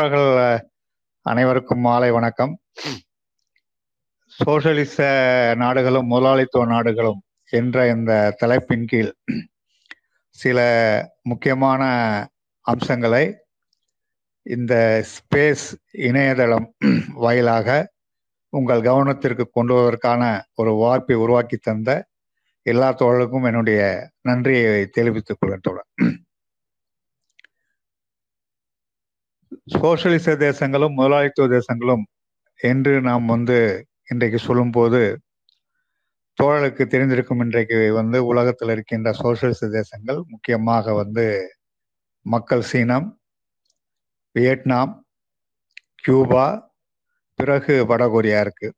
அவர்கள் அனைவருக்கும் மாலை வணக்கம். சோசியலிச நாடுகளும் முதலாளித்துவ நாடுகளும் என்ற இந்த தலைப்பின் கீழ் சில முக்கியமான அம்சங்களை இந்த ஸ்பேஸ் இணையதளம் வாயிலாக உங்கள் கவனத்திற்கு கொண்டு வருவதற்கான ஒரு வாய்ப்பை உருவாக்கி தந்த எல்லா தோழருக்கும் என்னுடைய நன்றியை தெரிவித்துக் கொள்கின்றோம் சோசியலிச தேசங்களும் முதலாளித்துவ தேசங்களும் என்று நாம் வந்து இன்றைக்கு சொல்லும்போது தோழலுக்கு தெரிந்திருக்கும் இன்றைக்கு வந்து உலகத்தில் இருக்கின்ற சோசியலிச தேசங்கள் முக்கியமாக வந்து மக்கள் சீனம் வியட்நாம் கியூபா பிறகு வடகொரியா இருக்கு.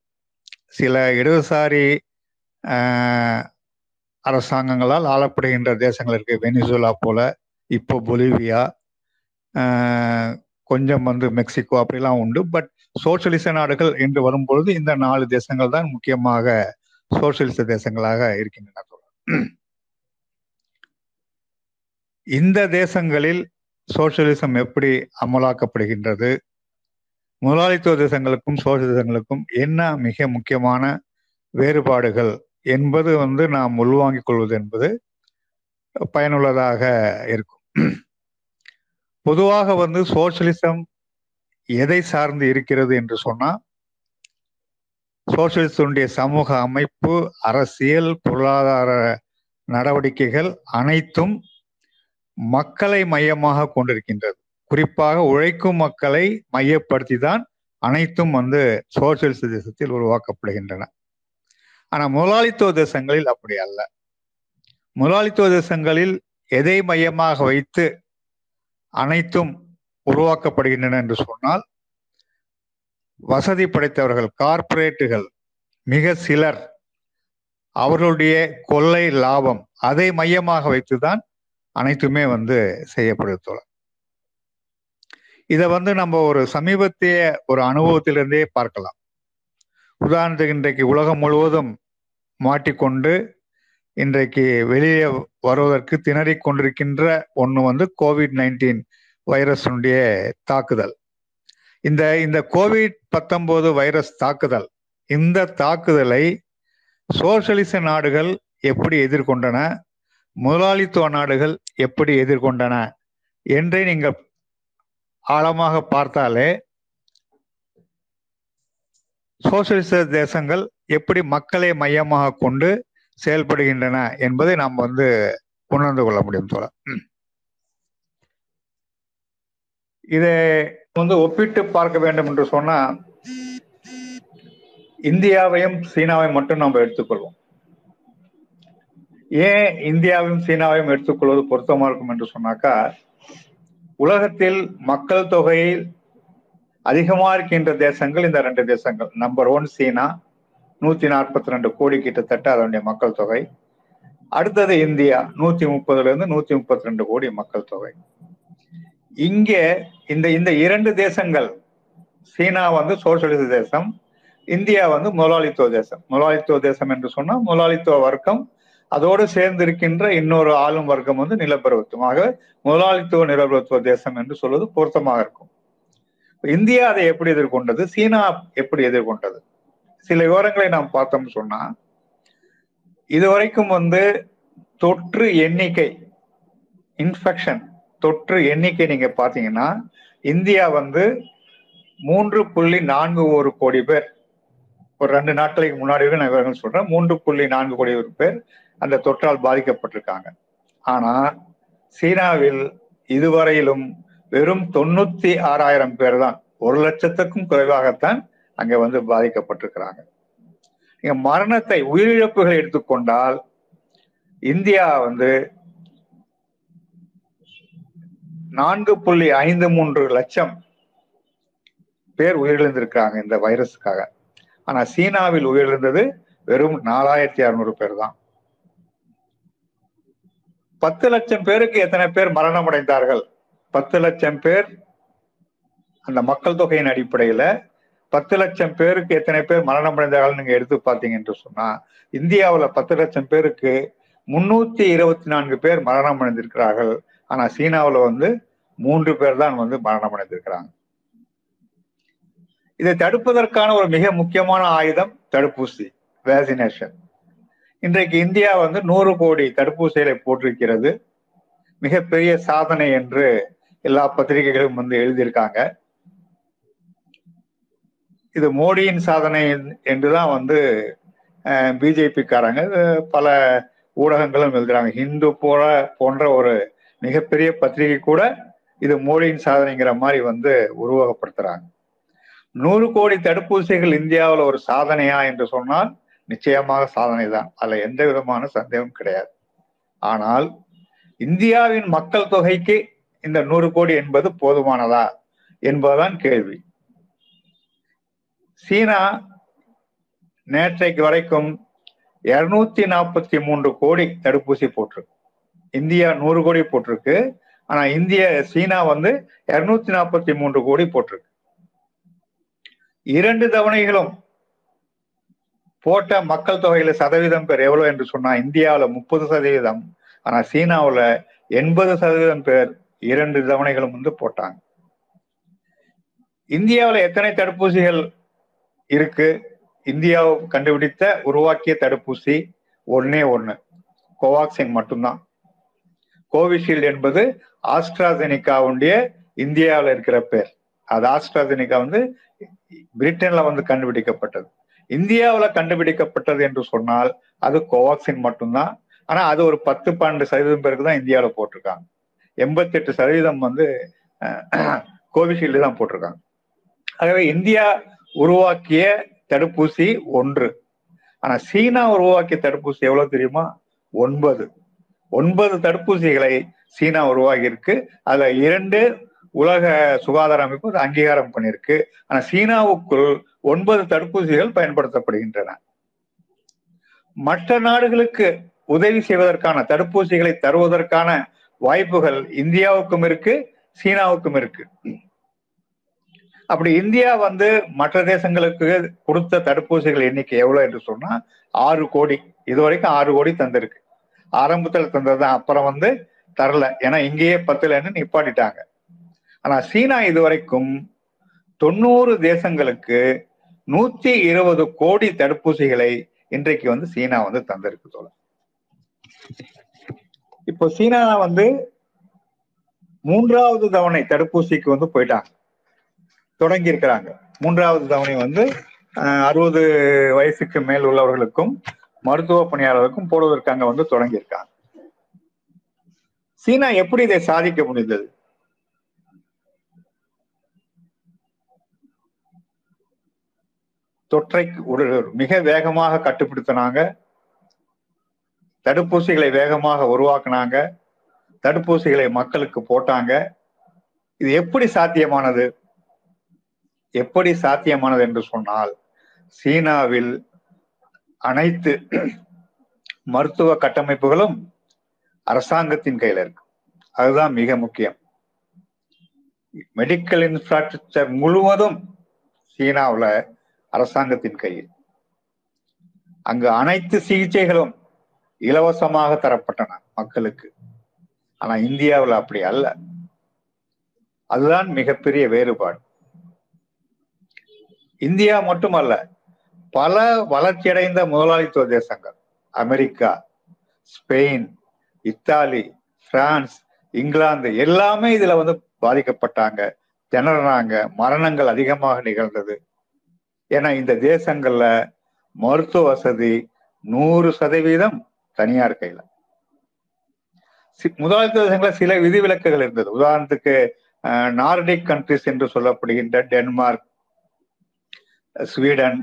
சில இடதுசாரி அரசாங்கங்களால் ஆளப்படுகின்ற தேசங்கள் இருக்கு. வெனிசுலா போல இப்போ பொலிவியா கொஞ்சம் வந்து மெக்சிகோ அப்படிலாம் உண்டு. பட் சோசியலிச நாடுகள் என்று வரும்பொழுது இந்த நாலு தேசங்கள் தான் முக்கியமாக சோசியலிச தேசங்களாக இருக்கின்றன இந்த தேசங்களில் சோசியலிசம் எப்படி அமலாக்கப்படுகின்றது? முதலாளித்துவ தேசங்களுக்கும் சோசியலிசங்களுக்கும் என்ன மிக முக்கியமான வேறுபாடுகள் என்பது வந்து நாம் உள்வாங்கிக் கொள்வது என்பது பயனுள்ளதாக இருக்கும். பொதுவாக வந்து சோசியலிசம் எதை சார்ந்து இருக்கிறது என்று சொன்னால் சோசியலிசத்தினுடைய சமூக அமைப்பு அரசியல் பொருளாதார நடவடிக்கைகள் அனைத்தும் மக்களை மையமாக கொண்டிருக்கின்றது. குறிப்பாக உழைக்கும் மக்களை மையப்படுத்தி தான் அனைத்தும் வந்து சோசியலிச தேசத்தில் உருவாக்கப்படுகின்றன. ஆனால் முதலாளித்துவ தேசங்களில் அப்படி அல்ல. முதலாளித்துவ தேசங்களில் எதை மையமாக வைத்து அனைத்தும் உருவாக்கப்படுகின்றன என்று சொன்னால் வசதி படைத்தவர்கள் கார்ப்பரேட்டுகள் மிக சிலர் அவர்களுடைய கொள்ளை லாபம் அதை மையமாக வைத்துதான் அனைத்துமே வந்து செய்யப்படுத்தோம் இதை வந்து நம்ம ஒரு சமீபத்திய ஒரு அனுபவத்திலிருந்தே பார்க்கலாம். உதாரணத்துக்கு இன்றைக்கு உலகம் முழுவதும் மாட்டிக்கொண்டு இன்றைக்கு வெளியே வருவதற்கு திணறிக் கொண்டிருக்கின்ற ஒன்று வந்து கோவிட் நைன்டீன் வைரஸினுடைய தாக்குதல். இந்த இந்த கோவிட் பத்தொம்போது வைரஸ் தாக்குதல் இந்த தாக்குதலை சோசியலிச நாடுகள் எப்படி எதிர்கொண்டன முதலாளித்துவ நாடுகள் எப்படி எதிர்கொண்டன என்றே நீங்கள் ஆழமாக பார்த்தாலே சோசியலிச தேசங்கள் எப்படி மக்களை மையமாக கொண்டு செயல்படுகின்றன என்பதை நாம் வந்து உணர்ந்து கொள்ள முடியும் தோழர். இதை வந்து ஒப்பிட்டு பார்க்க வேண்டும் என்று சொன்னா இந்தியாவையும் சீனாவையும் மட்டும் நம்ம எடுத்துக்கொள்வோம். ஏன் இந்தியாவையும் சீனாவையும் எடுத்துக்கொள்வது பொருத்தமா இருக்கும் என்று சொன்னாக்கா உலகத்தில் மக்கள் தொகையில் அதிகமா இருக்கின்ற தேசங்கள் இந்த ரெண்டு தேசங்கள். நம்பர் ஒன் சீனா. நூத்தி நாற்பத்தி ரெண்டு கோடி கிட்டத்தட்ட அதனுடைய மக்கள் தொகை. அடுத்தது இந்தியா நூத்தி முப்பதுல இருந்து நூத்தி முப்பத்தி ரெண்டு கோடி மக்கள் தொகை. இங்கே இந்த இந்த இரண்டு தேசங்கள் சீனா வந்து சோசியலிச தேசம் இந்தியா வந்து முதலாளித்துவ தேசம். முதலாளித்துவ தேசம் என்று சொன்னால் முதலாளித்துவ வர்க்கம் அதோடு சேர்ந்து இருக்கின்ற இன்னொரு ஆளும் வர்க்கம் வந்து நிலப்பிரபுத்துவமாக முதலாளித்துவ நிலப்பிரபுத்துவ தேசம் என்று சொல்வது பொருத்தமாக இருக்கும். இந்தியா அதை எப்படி எதிர்கொண்டது? சீனா எப்படி எதிர்கொண்டது? சில விவரங்களை நாம் பார்த்தோம்னு சொன்னா இதுவரைக்கும் வந்து தொற்று எண்ணிக்கை இன்ஃபெக்ஷன் தொற்று எண்ணிக்கை நீங்க பாத்தீங்கன்னா இந்தியா வந்து மூன்று புள்ளி நான்கு ஒரு கோடி பேர். ஒரு ரெண்டு நாட்களுக்கு முன்னாடி நான் விவரங்கள் சொல்றேன். மூன்று புள்ளி நான்கு கோடி பேர் அந்த தொற்றால் பாதிக்கப்பட்டிருக்காங்க. ஆனா சீனாவில் இதுவரையிலும் வெறும் தொண்ணூத்தி ஆறாயிரம் பேர் தான். ஒரு லட்சத்துக்கும் குறைவாகத்தான் அங்க வந்து பாதிக்கப்பட்டிருக்கிறாங்க. நீங்க மரணத்தை உயிரிழப்புகளை எடுத்துக்கொண்டால் இந்தியா வந்து நான்கு புள்ளி ஐந்து மூன்று லட்சம் பேர் உயிரிழந்திருக்காங்க இந்த வைரஸுக்காக. ஆனா சீனாவில் உயிரிழந்தது வெறும் நாலாயிரத்தி அறுநூறு பேர் தான் பத்து லட்சம் பேருக்கு எத்தனை பேர் மரணம் அடைந்தார்கள் பத்து லட்சம் பேர் அந்த மக்கள் தொகையின் அடிப்படையில பத்து லட்சம் பேருக்கு எத்தனை பேர் மரணம் அடைந்தார்கள் நீங்க எடுத்து பார்த்தீங்க என்று சொன்னா இந்தியாவில் பத்து லட்சம் பேருக்கு முன்னூத்தி இருபத்தி நான்கு பேர் மரணம் அடைந்திருக்கிறார்கள். ஆனா சீனாவில் வந்து மூன்று பேர் தான் வந்து மரணம் அடைந்திருக்கிறாங்க. இதை தடுப்பதற்கான ஒரு மிக முக்கியமான ஆயுதம் தடுப்பூசி வேக்சினேஷன் இன்றைக்கு இந்தியா வந்து நூறு கோடி தடுப்பூசிகளை போட்டிருக்கிறது. மிகப்பெரிய சாதனை என்று எல்லா பத்திரிகைகளும் வந்து எழுதியிருக்காங்க. இது மோடியின் சாதனை என்றுதான் வந்து பிஜேபிக்காரங்க பல ஊடகங்களும் எழுதுறாங்க. ஹிந்து போல போன்ற ஒரு மிகப்பெரிய பத்திரிகை கூட இது மோடியின் சாதனைங்கிற மாதிரி வந்து உருவகப்படுத்துறாங்க. நூறு கோடி தடுப்பூசிகள் இந்தியாவில் ஒரு சாதனையா என்று சொன்னால் நிச்சயமாக சாதனை தான் அதுல எந்த விதமான சந்தேகம் கிடையாது. ஆனால் இந்தியாவின் மக்கள் தொகைக்கு இந்த நூறு கோடி என்பது போதுமானதா என்பதுதான் கேள்வி. சீனா நேற்றைக்கு வரைக்கும் இருநூத்தி நாற்பத்தி மூன்று கோடி தடுப்பூசி போட்டிருக்கு. இந்தியா நூறு கோடி போட்டிருக்கு. ஆனா இந்திய சீனா வந்து இருநூத்தி நாற்பத்தி மூன்று கோடி போட்டிருக்கு. இரண்டு தவணைகளும் போட்ட மக்கள் தொகையில சதவீதம் பேர் எவ்வளவு என்று சொன்னா இந்தியாவில் முப்பது சதவீதம் ஆனா சீனாவில் எண்பது சதவீதம் பேர் இரண்டு தவணைகளும் வந்து போட்டாங்க. இந்தியாவில் எத்தனை தடுப்பூசிகள் இருக்கு. இந்தியா கண்டுபிடித்த உருவாக்கிய தடுப்பூசி ஒன்னே ஒன்னு. கோவாக்சின் மட்டும்தான். கோவிஷீல்டு என்பது ஆஸ்ட்ராசெனிகாவுடைய இந்தியாவில் இருக்கிற பேர். அது ஆஸ்ட்ராசெனிகா வந்து பிரிட்டன்ல வந்து கண்டுபிடிக்கப்பட்டது. இந்தியாவில் கண்டுபிடிக்கப்பட்டது என்று சொன்னால் அது கோவாக்சின் மட்டும்தான். ஆனா அது ஒரு பத்து பன்னெண்டு சதவீதம் பேருக்கு தான் இந்தியாவில் போட்டிருக்காங்க. எண்பத்தி எட்டு சதவீதம் வந்து கோவிஷீல்டு தான் போட்டிருக்காங்க. ஆகவே இந்தியா உருவாக்கிய தடுப்பூசி ஒன்று. ஆனா சீனா உருவாக்கிய தடுப்பூசி எவ்வளவு தெரியுமா? ஒன்பது. ஒன்பது தடுப்பூசிகளை சீனா உருவாகி இருக்கு அதுல இரண்டு உலக சுகாதார அமைப்பு அங்கீகாரம் பண்ணியிருக்கு. ஆனா சீனாவுக்குள் ஒன்பது தடுப்பூசிகள் பயன்படுத்தப்படுகின்றன. மற்ற நாடுகளுக்கு உதவி செய்வதற்கான தடுப்பூசிகளை தருவதற்கான வாய்ப்புகள் இந்தியாவுக்கும் இருக்கு சீனாவுக்கும் இருக்கு. அப்படி இந்தியா வந்து மற்ற தேசங்களுக்கு கொடுத்த தடுப்பூசிகள் எண்ணிக்கை எவ்வளவு என்று சொன்னா ஆறு கோடி. இது வரைக்கும் ஆறு கோடி தந்திருக்கு. ஆரம்பத்தில் தந்ததுதான். அப்புறம் வந்து தரல. ஏன்னா இங்கேயே பத்துலன்னு நிப்பாட்டிட்டாங்க. ஆனா சீனா இது வரைக்கும் தொண்ணூறு தேசங்களுக்கு நூத்தி இருபது கோடி தடுப்பூசிகளை இன்றைக்கு வந்து சீனா வந்து தந்திருக்கு தோல இப்போ சீனா வந்து மூன்றாவது தவணை தடுப்பூசிக்கு வந்து போயிட்டாங்க. தொடங்கி இருக்கிறாங்க மூன்றாவது தவணை வந்து அறுபது வயசுக்கு மேல் உள்ளவர்களுக்கும் மருத்துவ பணியாளர்களுக்கும் போடுவதற்கு அங்க வந்து தொடங்கி இருக்காங்க சீனா எப்படி இதை சாதிக்க முடிந்தது? தொற்றை மிக வேகமாக கட்டுப்படுத்தினாங்க. தடுப்பூசிகளை வேகமாக உருவாக்குனாங்க. தடுப்பூசிகளை மக்களுக்கு போட்டாங்க. இது எப்படி சாத்தியமானது? எப்படி சாத்தியமானது என்று சொன்னால் சீனாவில் அனைத்து மருத்துவ கட்டமைப்புகளும் அரசாங்கத்தின் கையில இருக்கு. அதுதான் மிக முக்கியம். மெடிக்கல் இன்ஃப்ராஸ்ட்ரக்சர் முழுவதும் சீனாவில் அரசாங்கத்தின் கையில். அங்கு அனைத்து சிகிச்சைகளும் இலவசமாக தரப்பட்டன மக்களுக்கு. ஆனா இந்தியாவில் அப்படி அல்ல. அதுதான் மிகப்பெரிய வேறுபாடு. இந்தியா மட்டுமல்ல பல வளர்ச்சியடைந்த முதலாளித்துவ தேசங்கள் America Spain Italy France England எல்லாமே இதுல வந்து பாதிக்கப்பட்டாங்க திணறாங்க மரணங்கள் அதிகமாக நிகழ்ந்தது. ஏன்னா இந்த தேசங்கள்ல மருத்துவ வசதி நூறு சதவீதம் தனியார் கையில. முதலாளித்துவ தேசங்கள சில விதிவிலக்குகள் இருந்தது. உதாரணத்துக்கு நார்டிக் கண்ட்ரிஸ் என்று சொல்லப்படுகின்ற டென்மார்க் ஸ்வீடன்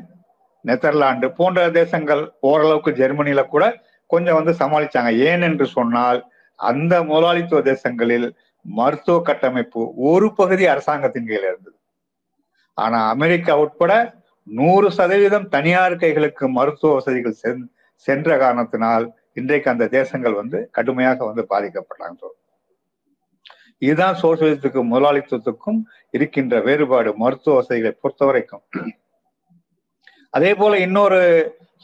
நெதர்லாந்து போன்ற தேசங்கள் ஓரளவுக்கு ஜெர்மனியில கூட கொஞ்சம் வந்து சமாளிச்சாங்க. ஏன் என்று சொன்னால் அந்த முதலாளித்துவ தேசங்களில் மருத்துவ கட்டமைப்பு ஒரு பகுதி அரசாங்கத்தின் கையில இருந்தது. ஆனா அமெரிக்கா உட்பட நூறு சதவீதம் தனியார் கைகளுக்கு மருத்துவ வசதிகள் சென்ற காரணத்தினால் இன்றைக்கு அந்த தேசங்கள் வந்து கடுமையாக வந்து பாதிக்கப்பட்டாங்க இதுதான் சோசியலிசத்துக்கும் முதலாளித்துவத்துக்கும் இருக்கின்ற வேறுபாடு. மருத்துவ வசதிகளை பொறுத்த வரைக்கும் அதே போல இன்னொரு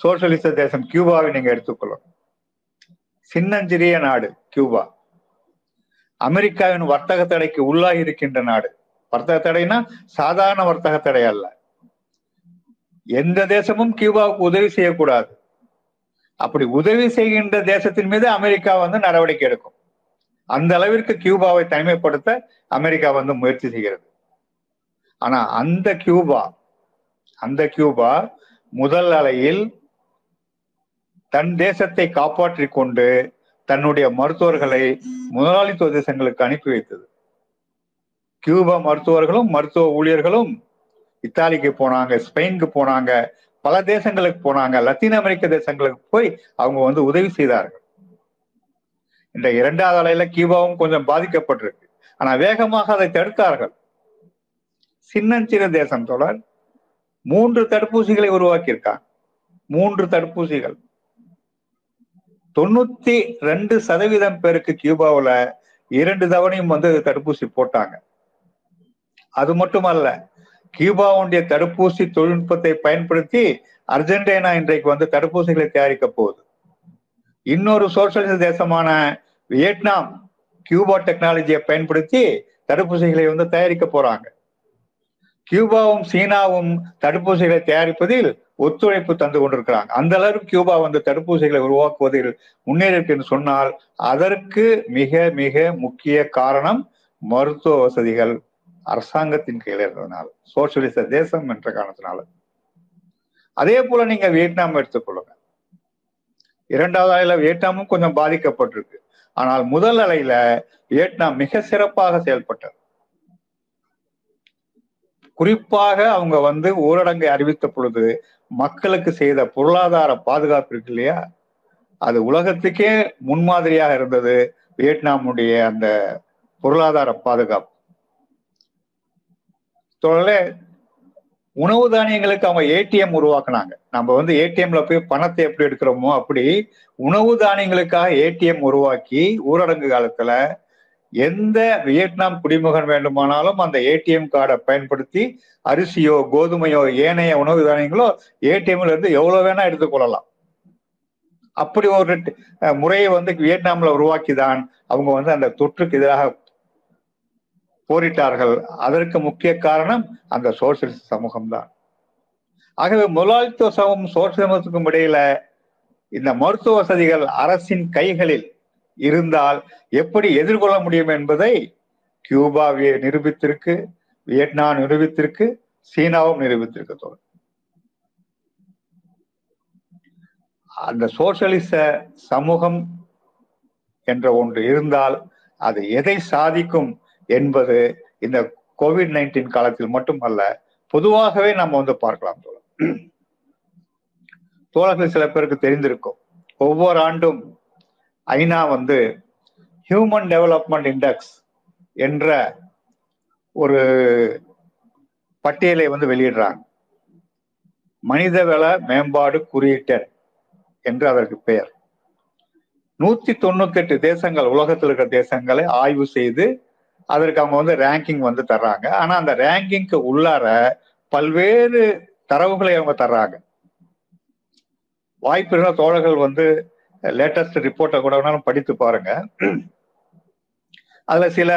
சோசியலிச தேசம் கியூபாவை நீங்க எடுத்துக்கொள்ளும் சின்னஞ்சிறிய நாடு கியூபா. அமெரிக்காவின் வர்த்தக தடைக்கு உள்ளாகி இருக்கின்ற நாடு. வர்த்தக தடைனா சாதாரண வர்த்தக தடை அல்ல. எந்த தேசமும் கியூபாவுக்கு உதவி செய்யக்கூடாது. அப்படி உதவி செய்கின்ற தேசத்தின் மீது அமெரிக்கா வந்து நடவடிக்கை எடுக்கும். அந்த அளவிற்கு கியூபாவை தனிமைப்படுத்த அமெரிக்கா வந்து முயற்சி செய்கிறது. ஆனா அந்த கியூபா அந்த கியூபா முதல் அலையில் தன் தேசத்தை காப்பாற்றி கொண்டு தன்னுடைய மருத்துவர்களை முதலாளித்துவ தேசங்களுக்கு அனுப்பி வைத்தது. கியூபா மருத்துவர்களும் மருத்துவ ஊழியர்களும் இத்தாலிக்கு போனாங்க ஸ்பெயினுக்கு போனாங்க பல தேசங்களுக்கு போனாங்க லத்தீன் அமெரிக்க தேசங்களுக்கு போய் அவங்க வந்து உதவி செய்தார்கள். இந்த இரண்டாவது அலையில கியூபாவும் கொஞ்சம் பாதிக்கப்பட்டிருக்கு. ஆனா வேகமாக அதை தடுத்தார்கள். சின்னஞ்சிறு தேசம் தொடர் மூன்று தடுப்பூசிகளை உருவாக்கியிருக்காங்க. மூன்று தடுப்பூசிகள். தொண்ணூத்தி ரெண்டு சதவீதம் பேருக்கு கியூபாவில் இரண்டு தவணையும் வந்து தடுப்பூசி போட்டாங்க. அது மட்டுமல்ல கியூபாவுடைய தடுப்பூசி தொழில்நுட்பத்தை பயன்படுத்தி அர்ஜென்டினா இன்றைக்கு வந்து தடுப்பூசிகளை தயாரிக்க போகுது. இன்னொரு சோசியலிச தேசமான வியட்நாம் கியூபா டெக்னாலஜியை பயன்படுத்தி தடுப்பூசிகளை வந்து தயாரிக்க போறாங்க. கியூபாவும் சீனாவும் தடுப்பூசிகளை தயாரிப்பதில் ஒத்துழைப்பு தந்து கொண்டிருக்கிறாங்க. அந்த அளவுக்கு கியூபா வந்து தடுப்பூசிகளை உருவாக்குவதில் முன்னேறிருக்கு என்று சொன்னால் அதற்கு மிக மிக முக்கிய காரணம் மருத்துவ வசதிகள் அரசாங்கத்தின் கீழே இருந்ததுனால சோசியலிச தேசம் என்ற காரணத்தினால. அதே போல நீங்க வியட்நாம் எடுத்துக்கொள்ளுங்க இரண்டாவது அலையில வியட்நாமும் கொஞ்சம் பாதிக்கப்பட்டிருக்கு. ஆனால் முதல் அலையில வியட்நாம் மிக சிறப்பாக செயல்பட்டது. குறிப்பாக அவங்க வந்து ஊரடங்கை அறிவித்த பொழுது மக்களுக்கு செய்த பொருளாதார பாதுகாப்பு இருக்கு இல்லையா? அது உலகத்துக்கே முன்மாதிரியாக இருந்தது வியட்நாமுடைய அந்த பொருளாதார பாதுகாப்பு. தொடர்லே உணவு தானியங்களுக்கு அவங்க ஏடிஎம் உருவாக்குனாங்க. நம்ம வந்து ஏடிஎம்ல போய் பணத்தை எப்படி எடுக்கிறோமோ அப்படி உணவு தானியங்களுக்காக ஏடிஎம் உருவாக்கி ஊரடங்கு காலத்துல எந்த வியட்நாம் குடிமகன் வேண்டுமானாலும் அந்த ஏடிஎம் கார்டை பயன்படுத்தி அரிசியோ கோதுமையோ ஏனைய உணவு தானியங்களோ ஏடிஎம்ல இருந்து எவ்வளவு வேணா எடுத்துக்கொள்ளலாம் அப்படி ஒரு முறையை வந்து வியட்நாம்ல உருவாக்கிதான் அவங்க வந்து அந்த தொற்றுக்கு எதிராக போரிட்டார்கள். அதற்கு முக்கிய காரணம் அந்த சோசியலிச சமூகம் தான் ஆகவே முதலாளித்துவ சமூகம் சோசியலிசத்துக்கும் இடையில இந்த மருத்துவ வசதிகள் அரசின் கைகளில் இருந்தால் எப்படி எதிர்கொள்ள முடியும் என்பதை கியூபா நிரூபித்திருக்கு வியட்நாம் நிரூபித்திருக்கு சீனாவும் நிரூபித்திருக்கு தோல் அந்த சோசியலிச சமூகம் என்ற ஒன்று இருந்தால் அது எதை சாதிக்கும் என்பது இந்த கோவிட் நைன்டீன் காலத்தில் மட்டுமல்ல பொதுவாகவே நம்ம வந்து பார்க்கலாம் தோழர். தோழர்கள் சில பேருக்கு தெரிந்திருக்கும். ஒவ்வொரு ஆண்டும் ஐநா வந்து ஹியூமன் டெவலப்மெண்ட் இண்டெக்ஸ் என்ற ஒரு பட்டியலை வந்து வெளியிடுறாங்க. மனிதவள மேம்பாடு குறியீட்டர் என்று அதற்கு பெயர். நூத்தி தொண்ணூத்தி எட்டு தேசங்கள் உலகத்தில் இருக்கிற தேசங்களை ஆய்வு செய்து அதற்கு அவங்க வந்து ரேங்கிங் வந்து தர்றாங்க. ஆனா அந்த ரேங்கிங்க்கு உள்ளார பல்வேறு தரவுகளை அவங்க தர்றாங்க. வாய்ப்பு இருக்கிற தோழர்கள் வந்து லேட்டஸ்ட் ரிப்போர்ட்டை கூட வேணாலும் படித்து பாருங்க. அதுல சில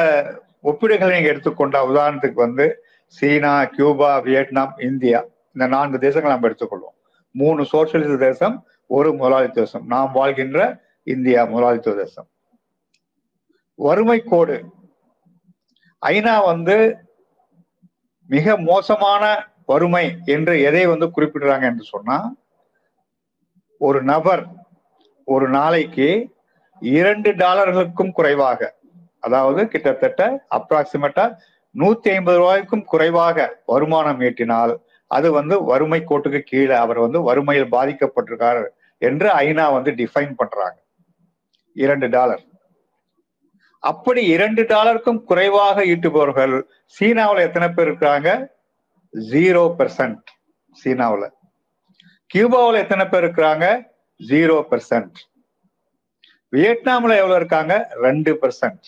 ஒப்பீடுகளை நீங்க எடுத்துக்கொண்டா உதாரணத்துக்கு வந்து சீனா கியூபா வியட்நாம் இந்தியா இந்த நான்கு தேசங்கள் நம்ம எடுத்துக்கொள்வோம். மூணு சோசியலிச தேசம் ஒரு முதலாளித்துவ தேசம். நாம் வாழ்கின்ற இந்தியா முதலாளித்துவ தேசம். வறுமை கோடு ஐநா வந்து மிக மோசமான வறுமை என்று எதை வந்து குறிப்பிடுறாங்க என்று சொன்னா ஒரு நபர் ஒரு நாளைக்கு இரண்டு டாலர்களுக்கும் குறைவாக அதாவது கிட்டத்தட்ட அப்ராக்சிமேட்டா நூத்தி ஐம்பது ரூபாய்க்கும் குறைவாக வருமானம் ஈட்டினால் அது வந்து வறுமை கோட்டுக்கு கீழே அவர் வந்து வறுமையில் பாதிக்கப்பட்டிருக்காரு என்று ஐநா வந்து டிஃபைன் பண்றாங்க. இரண்டு டாலர். அப்படி இரண்டு டாலருக்கும் குறைவாக ஈட்டுபவர்கள் சீனாவில் எத்தனை பேர் இருக்கிறாங்க? ஜீரோ பெர்சன்ட் சீனாவில். கியூபாவில் எத்தனை பேர் இருக்கிறாங்க? ஜீரோ பெர்சன்ட் வியட்நாம்ல எவ்வளவு இருக்காங்க? ரெண்டு பெர்சன்ட்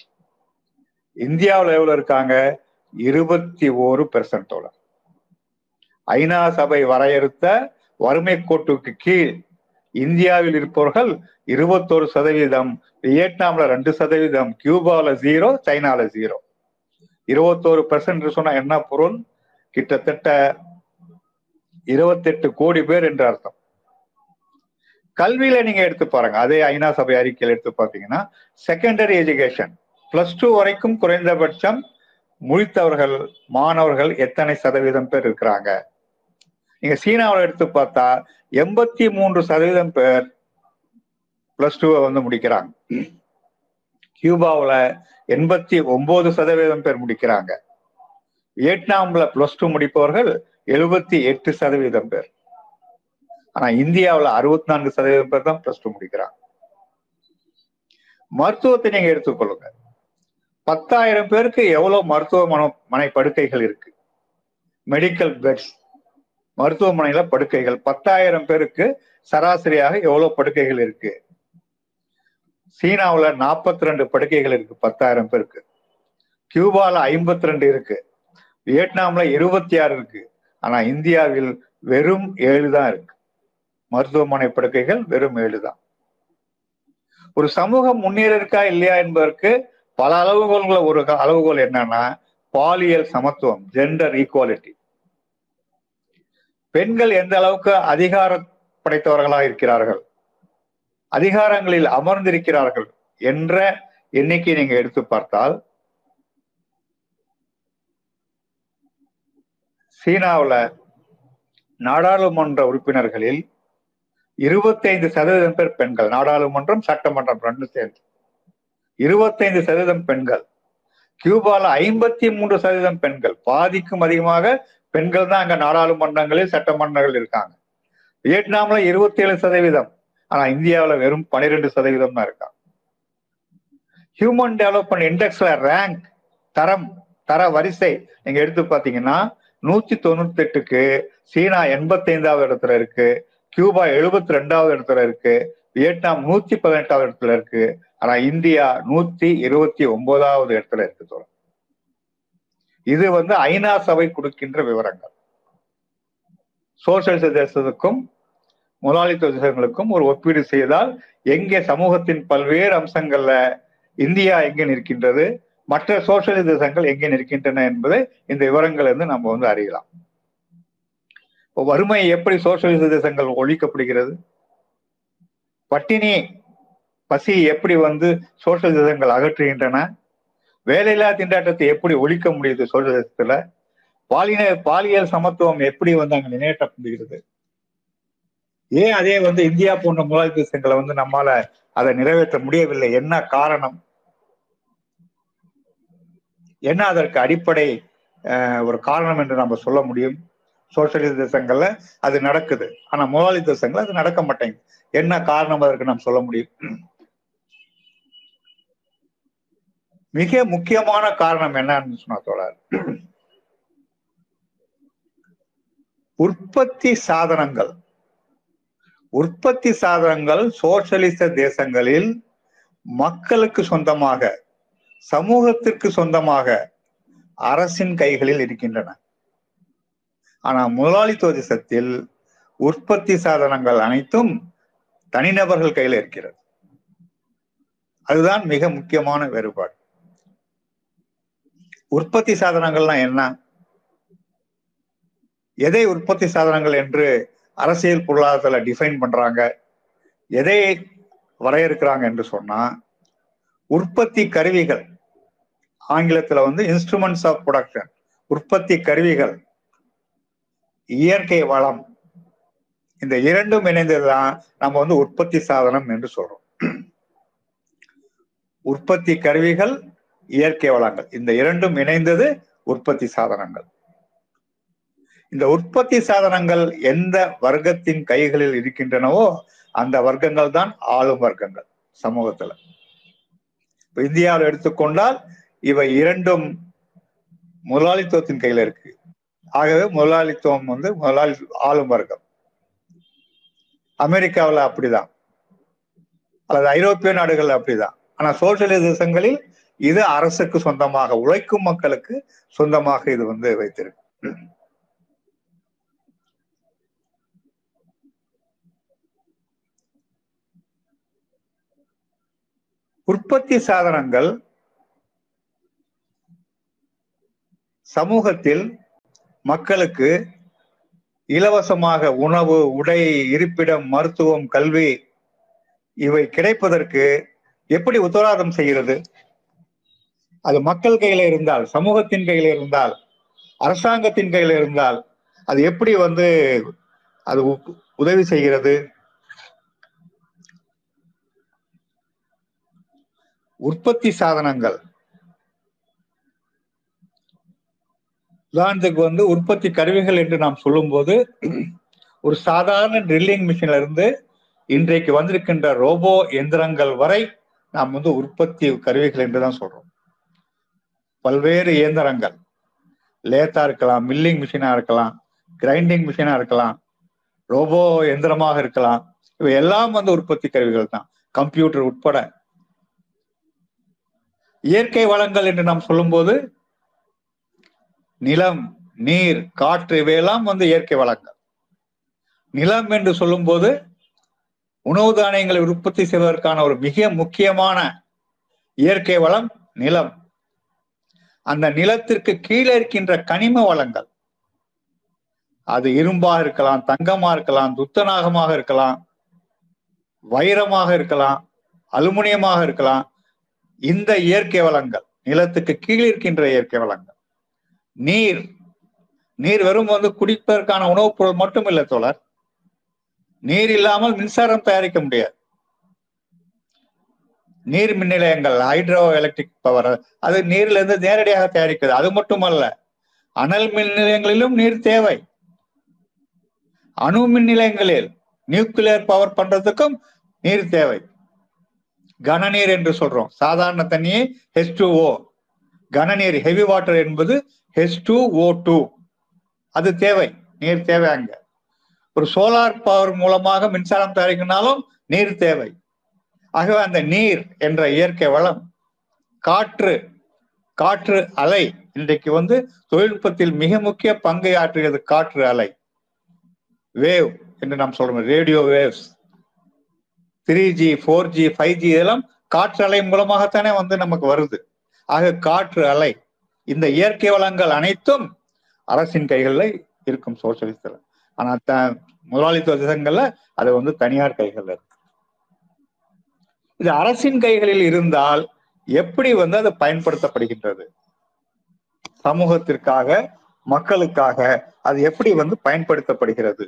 இந்தியாவில் எவ்வளவு இருக்காங்க? இருபத்தி ஓரு பெர்சன்டோட ஐநா சபை வரையறுத்த வறுமை கோட்டுக்கு கீழ் இந்தியாவில் இருப்பவர்கள் இருபத்தோரு சதவீதம் வியட்நாம்ல ரெண்டு சதவீதம் கியூபால ஜீரோ சைனால ஜீரோ இருபத்தோரு பெர்சன்ட் சொன்னா என்ன பொருள்? கிட்டத்தட்ட இருபத்தெட்டு கோடி பேர் என்று அர்த்தம். கல்வியில நீங்க எடுத்து பாருங்க. அதே ஐநா சபை அறிக்கையில் எடுத்து பார்த்தீங்கன்னா செகண்டரி எஜுகேஷன் பிளஸ் டூ வரைக்கும் குறைந்தபட்சம் முடித்தவர்கள் மாணவர்கள் எத்தனை சதவீதம் பேர் இருக்கிறாங்க? நீங்க சீனாவில் எடுத்து பார்த்தா எண்பத்தி மூன்று சதவீதம் பேர் பிளஸ் டூவை வந்து முடிக்கிறாங்க. கியூபாவில் எண்பத்தி ஒன்பது சதவீதம் பேர் முடிக்கிறாங்க. வியட்நாம்ல பிளஸ் டூ முடிப்பவர்கள் எழுபத்தி எட்டு சதவீதம் பேர். ஆனா இந்தியாவில் அறுபத்தி நான்கு சதவீதம் பேர் தான் பிளஸ் டூ முடிக்கிறாங்க. மருத்துவத்தை நீங்க எடுத்துக்கொள்ளுங்க பத்தாயிரம் பேருக்கு எவ்வளவு மருத்துவமனை மனை படுக்கைகள் இருக்கு? மெடிக்கல் பெட்ஸ் மருத்துவமனையில படுக்கைகள். பத்தாயிரம் பேருக்கு சராசரியாக எவ்வளவு படுக்கைகள் இருக்கு? சீனாவுல நாற்பத்தி ரெண்டு படுக்கைகள் இருக்கு பத்தாயிரம் பேருக்கு. கியூபால ஐம்பத்தி ரெண்டு இருக்கு. வியட்நாம்ல இருபத்தி ஆறு இருக்கு. ஆனா இந்தியாவில் வெறும் ஏழு தான் இருக்கு. மருத்துவமனை படுக்கைகள் வெறும் ஏழுதான். ஒரு சமூகம் முன்னேற இருக்கா இல்லையா என்பதற்கு பல அளவுகோல்கள ஒரு அளவுகோல் என்னன்னா பாலியல் சமத்துவம் ஜெண்டர் ஈக்குவாலிட்டி பெண்கள் எந்த அளவுக்கு அதிகார படைத்தவர்களாக இருக்கிறார்கள்? அதிகாரங்களில் அமர்ந்திருக்கிறார்கள் என்ற எண்ணிக்கை நீங்க எடுத்து பார்த்தால் சீனாவில் நாடாளுமன்ற உறுப்பினர்களில் இருபத்தைந்து சதவீதம் பேர் பெண்கள். நாடாளுமன்றம் சட்டமன்றம் ரெண்டு சேர்ந்து. இருபத்தைந்து சதவீதம் பெண்கள். கியூபால ஐம்பத்தி மூன்று சதவீதம் பெண்கள். பாதிக்கும் அதிகமாக பெண்கள் தான் அங்க நாடாளுமன்றங்களில் சட்டமன்றங்கள் இருக்காங்க. வியட்நாம்ல இருபத்தி ஏழு சதவீதம். ஆனா இந்தியாவில் வெறும் பனிரெண்டு சதவீதம் தான் இருக்காங்க. ஹியூமன் டெவலப்மெண்ட் இண்டெக்ஸ்ல ரேங்க் தரம் தர வரிசை நீங்க எடுத்து பாத்தீங்கன்னா நூத்தி தொண்ணூத்தி எட்டுக்கு சீனா எண்பத்தி ஐந்தாவது இடத்துல இருக்கு. கியூபா எழுபத்தி ரெண்டாவது இடத்துல இருக்கு. வியட்நாம் நூத்தி பதினெட்டாவது இடத்துல இருக்கு. ஆனா இந்தியா நூத்தி இருபத்தி ஒன்பதாவது இடத்துல இருக்கு தோழர். இது வந்து ஐநா சபை கொடுக்கின்ற விவரங்கள். சோசியலிச தேசத்துக்கும் முதலாளித்துவ தேசங்களுக்கும் ஒரு ஒப்பீடு செய்தால் எங்கே சமூகத்தின் பல்வேறு அம்சங்கள்ல இந்தியா எங்கே நிற்கின்றது மற்ற சோசியலிச தேசங்கள் எங்கே நிற்கின்றன என்பதை இந்த விவரங்கள் இருந்து நம்ம வந்து அறியலாம். வறுமை எப்படி சோசியலிச தேசங்கள் ஒழிக்கப்படுகிறது? பட்டினி பசி எப்படி வந்து சோசியல் தேசங்கள் அகற்றுகின்றன? வேலையில்லா திண்டாட்டத்தை எப்படி ஒழிக்க முடியுது சோசியலிசத்துல? பாலின பாலியல் சமத்துவம் எப்படி வந்து அங்க நினைவேற்றப்படுகிறது ஏன் அதே வந்து இந்தியா போன்ற முதலாளி தேசங்களை வந்து நம்மால அதை நிறைவேற்ற முடியவில்லை? என்ன காரணம்? என்ன அதற்கு அடிப்படை ஒரு காரணம் என்று நம்ம சொல்ல முடியும்? சோசியலிச தேசங்கள்ல அது நடக்குது. ஆனா முதலாளி தேசங்கள்ல அது நடக்க மாட்டேங்குது. என்ன காரணம் அதற்கு நாம் சொல்ல முடியும்? மிக முக்கியமான காரணம் என்னன்னு சொன்னா தோழர் உற்பத்தி சாதனங்கள். உற்பத்தி சாதனங்கள் சோசியலிச தேசங்களில் மக்களுக்கு சொந்தமாக சமூகத்திற்கு சொந்தமாக அரசின் கைகளில் இருக்கின்றன. ஆனால் முதலாளித்துவ தேசத்தில் உற்பத்தி சாதனங்கள் அனைத்தும் தனிநபர்கள் கையில் இருக்கிறது. அதுதான் மிக முக்கியமான வேறுபாடு. உற்பத்தி சாதனங்கள்னா என்ன? எதை உற்பத்தி சாதனங்கள் என்று அரசியல் பொருளாதாரத்துல டிஃபைன் பண்றாங்க? எதை வரையறுக்கிறாங்க என்று சொன்னா உற்பத்தி கருவிகள் ஆங்கிலத்துல வந்து இன்ஸ்ட்ருமெண்ட்ஸ் ஆஃப் ப்ரொடக்ஷன் உற்பத்தி கருவிகள் இயற்கை வளம். இந்த இரண்டும் இணைந்ததுதான் நம்ம வந்து உற்பத்தி சாதனம் என்று சொல்றோம். உற்பத்தி கருவிகள் இயற்கை வளங்கள். இந்த இரண்டும் இணைந்தது உற்பத்தி சாதனங்கள். இந்த உற்பத்தி சாதனங்கள் எந்த வர்க்கத்தின் கைகளில் இருக்கின்றனவோ அந்த வர்க்கங்கள் தான் ஆளும் வர்க்கங்கள் சமூகத்துல. இந்தியாவில் எடுத்துக்கொண்டால் இவை இரண்டும் முதலாளித்துவத்தின் கையில இருக்கு. ஆகவே முதலாளித்துவம் வந்து முதலாளி ஆளும் வர்க்கம் அமெரிக்காவில் அப்படிதான். அல்லது ஐரோப்பிய நாடுகள் அப்படிதான். ஆனா சோசியலிச தேசங்களில் இது அரசுக்கு சொந்தமாக உழைக்கும் மக்களுக்கு சொந்தமாக இது வந்து வைத்திருக்கு. உற்பத்தி சாதனங்கள் சமூகத்தில் மக்களுக்கு இலவசமாக உணவு உடை இருப்பிடம் மருத்துவம் கல்வி இவை கிடைப்பதற்கு எப்படி உத்தரவாதம் செய்கிறது? அது மக்கள் கையில இருந்தால் சமூகத்தின் கையில இருந்தால் அரசாங்கத்தின் கையில இருந்தால் அது எப்படி வந்து அது உ- உதவி செய்கிறது? உற்பத்தி சாதனங்கள். உதாரணத்துக்கு வந்து உற்பத்தி கருவிகள் என்று நாம் சொல்லும்போது ஒரு சாதாரண ட்ரில்லிங் மிஷின்ல இருந்து இன்றைக்கு வந்திருக்கின்ற ரோபோ எந்திரங்கள் வரை நாம் வந்து உற்பத்தி கருவிகள் என்று தான் சொல்றோம். பல்வேறு இயந்திரங்கள். லேத்தா இருக்கலாம் மில்லிங் மிஷினா இருக்கலாம் கிரைண்டிங் மிஷினா இருக்கலாம் ரோபோ எந்திரமாக இருக்கலாம். இவை எல்லாம் வந்து உற்பத்தி கருவிகள் தான். கம்ப்யூட்டர் உட்பட. இயற்கை வளங்கள் என்று நாம் சொல்லும்போது நிலம் நீர் காற்று இவையெல்லாம் வந்து இயற்கை வளங்கள். நிலம் என்று சொல்லும்போது உணவு தானியங்களை உற்பத்தி செய்வதற்கான ஒரு மிக முக்கியமான இயற்கை வளம் நிலம். அந்த நிலத்திற்கு கீழே இருக்கின்ற கனிம வளங்கள். அது இரும்பாக இருக்கலாம் தங்கமா இருக்கலாம் துத்தநாகமாக இருக்கலாம் வைரமாக இருக்கலாம் அலுமினியமாக இருக்கலாம். இந்த இயற்கை வளங்கள் நிலத்துக்கு கீழே இருக்கின்ற இயற்கை வளங்கள். நீர் நீர் வெறும் வந்து குடிப்பதற்கான உணவுப் பொருள் மட்டும் இல்லை தோழர். நீர் இல்லாமல் மின்சாரம் தயாரிக்க முடியாது. நீர் மின் நிலையங்கள் ஹைட்ரோ எலக்ட்ரிக் பவர் அது நீர்ல இருந்து நேரடியாக தயாரிக்கிறது. அது மட்டுமல்ல அனல் மின் நிலையங்களிலும் நீர் தேவை. அணு மின் நிலையங்களில் நியூக்ளியர் பவர் பண்றதுக்கும் நீர் தேவை. கனநீர் என்று சொல்றோம். சாதாரண தண்ணியை ஹெச் டூ ஓ கனநீர் ஹெவி வாட்டர் என்பது ஹெச் டூ ஓ டூ அது தேவை நீர் தேவை அங்க. ஒரு சோலார் பவர் மூலமாக மின்சாரம் தயாரிக்கணும்னாலும் நீர் தேவை. ஆகவே அந்த நீர் என்ற இயற்கை வளம் காற்று காற்று அலை இன்றைக்கு வந்து தொழில்நுட்பத்தில் மிக முக்கிய பங்கை ஆற்றுகிறது காற்று அலை. வேவ் என்று நாம் சொல்றோம் radio waves. Three G four G five G இதெல்லாம் காற்று அலை மூலமாகத்தானே வந்து நமக்கு வருது. ஆக காற்று அலை இந்த இயற்கை வளங்கள் அனைத்தும் அரசின் கைகளில் இருக்கும் சோசியலிஸ்டில். ஆனா த முதலாளித்துவ திசங்கள்ல அது வந்து தனியார் கைகள்ல இருக்கு. இது அரசின் கைகளில் இருந்தால் எப்படி வந்து அது பயன்படுத்தப்படுகின்றது? சமூகத்திற்காக மக்களுக்காக அது எப்படி வந்து பயன்படுத்தப்படுகிறது?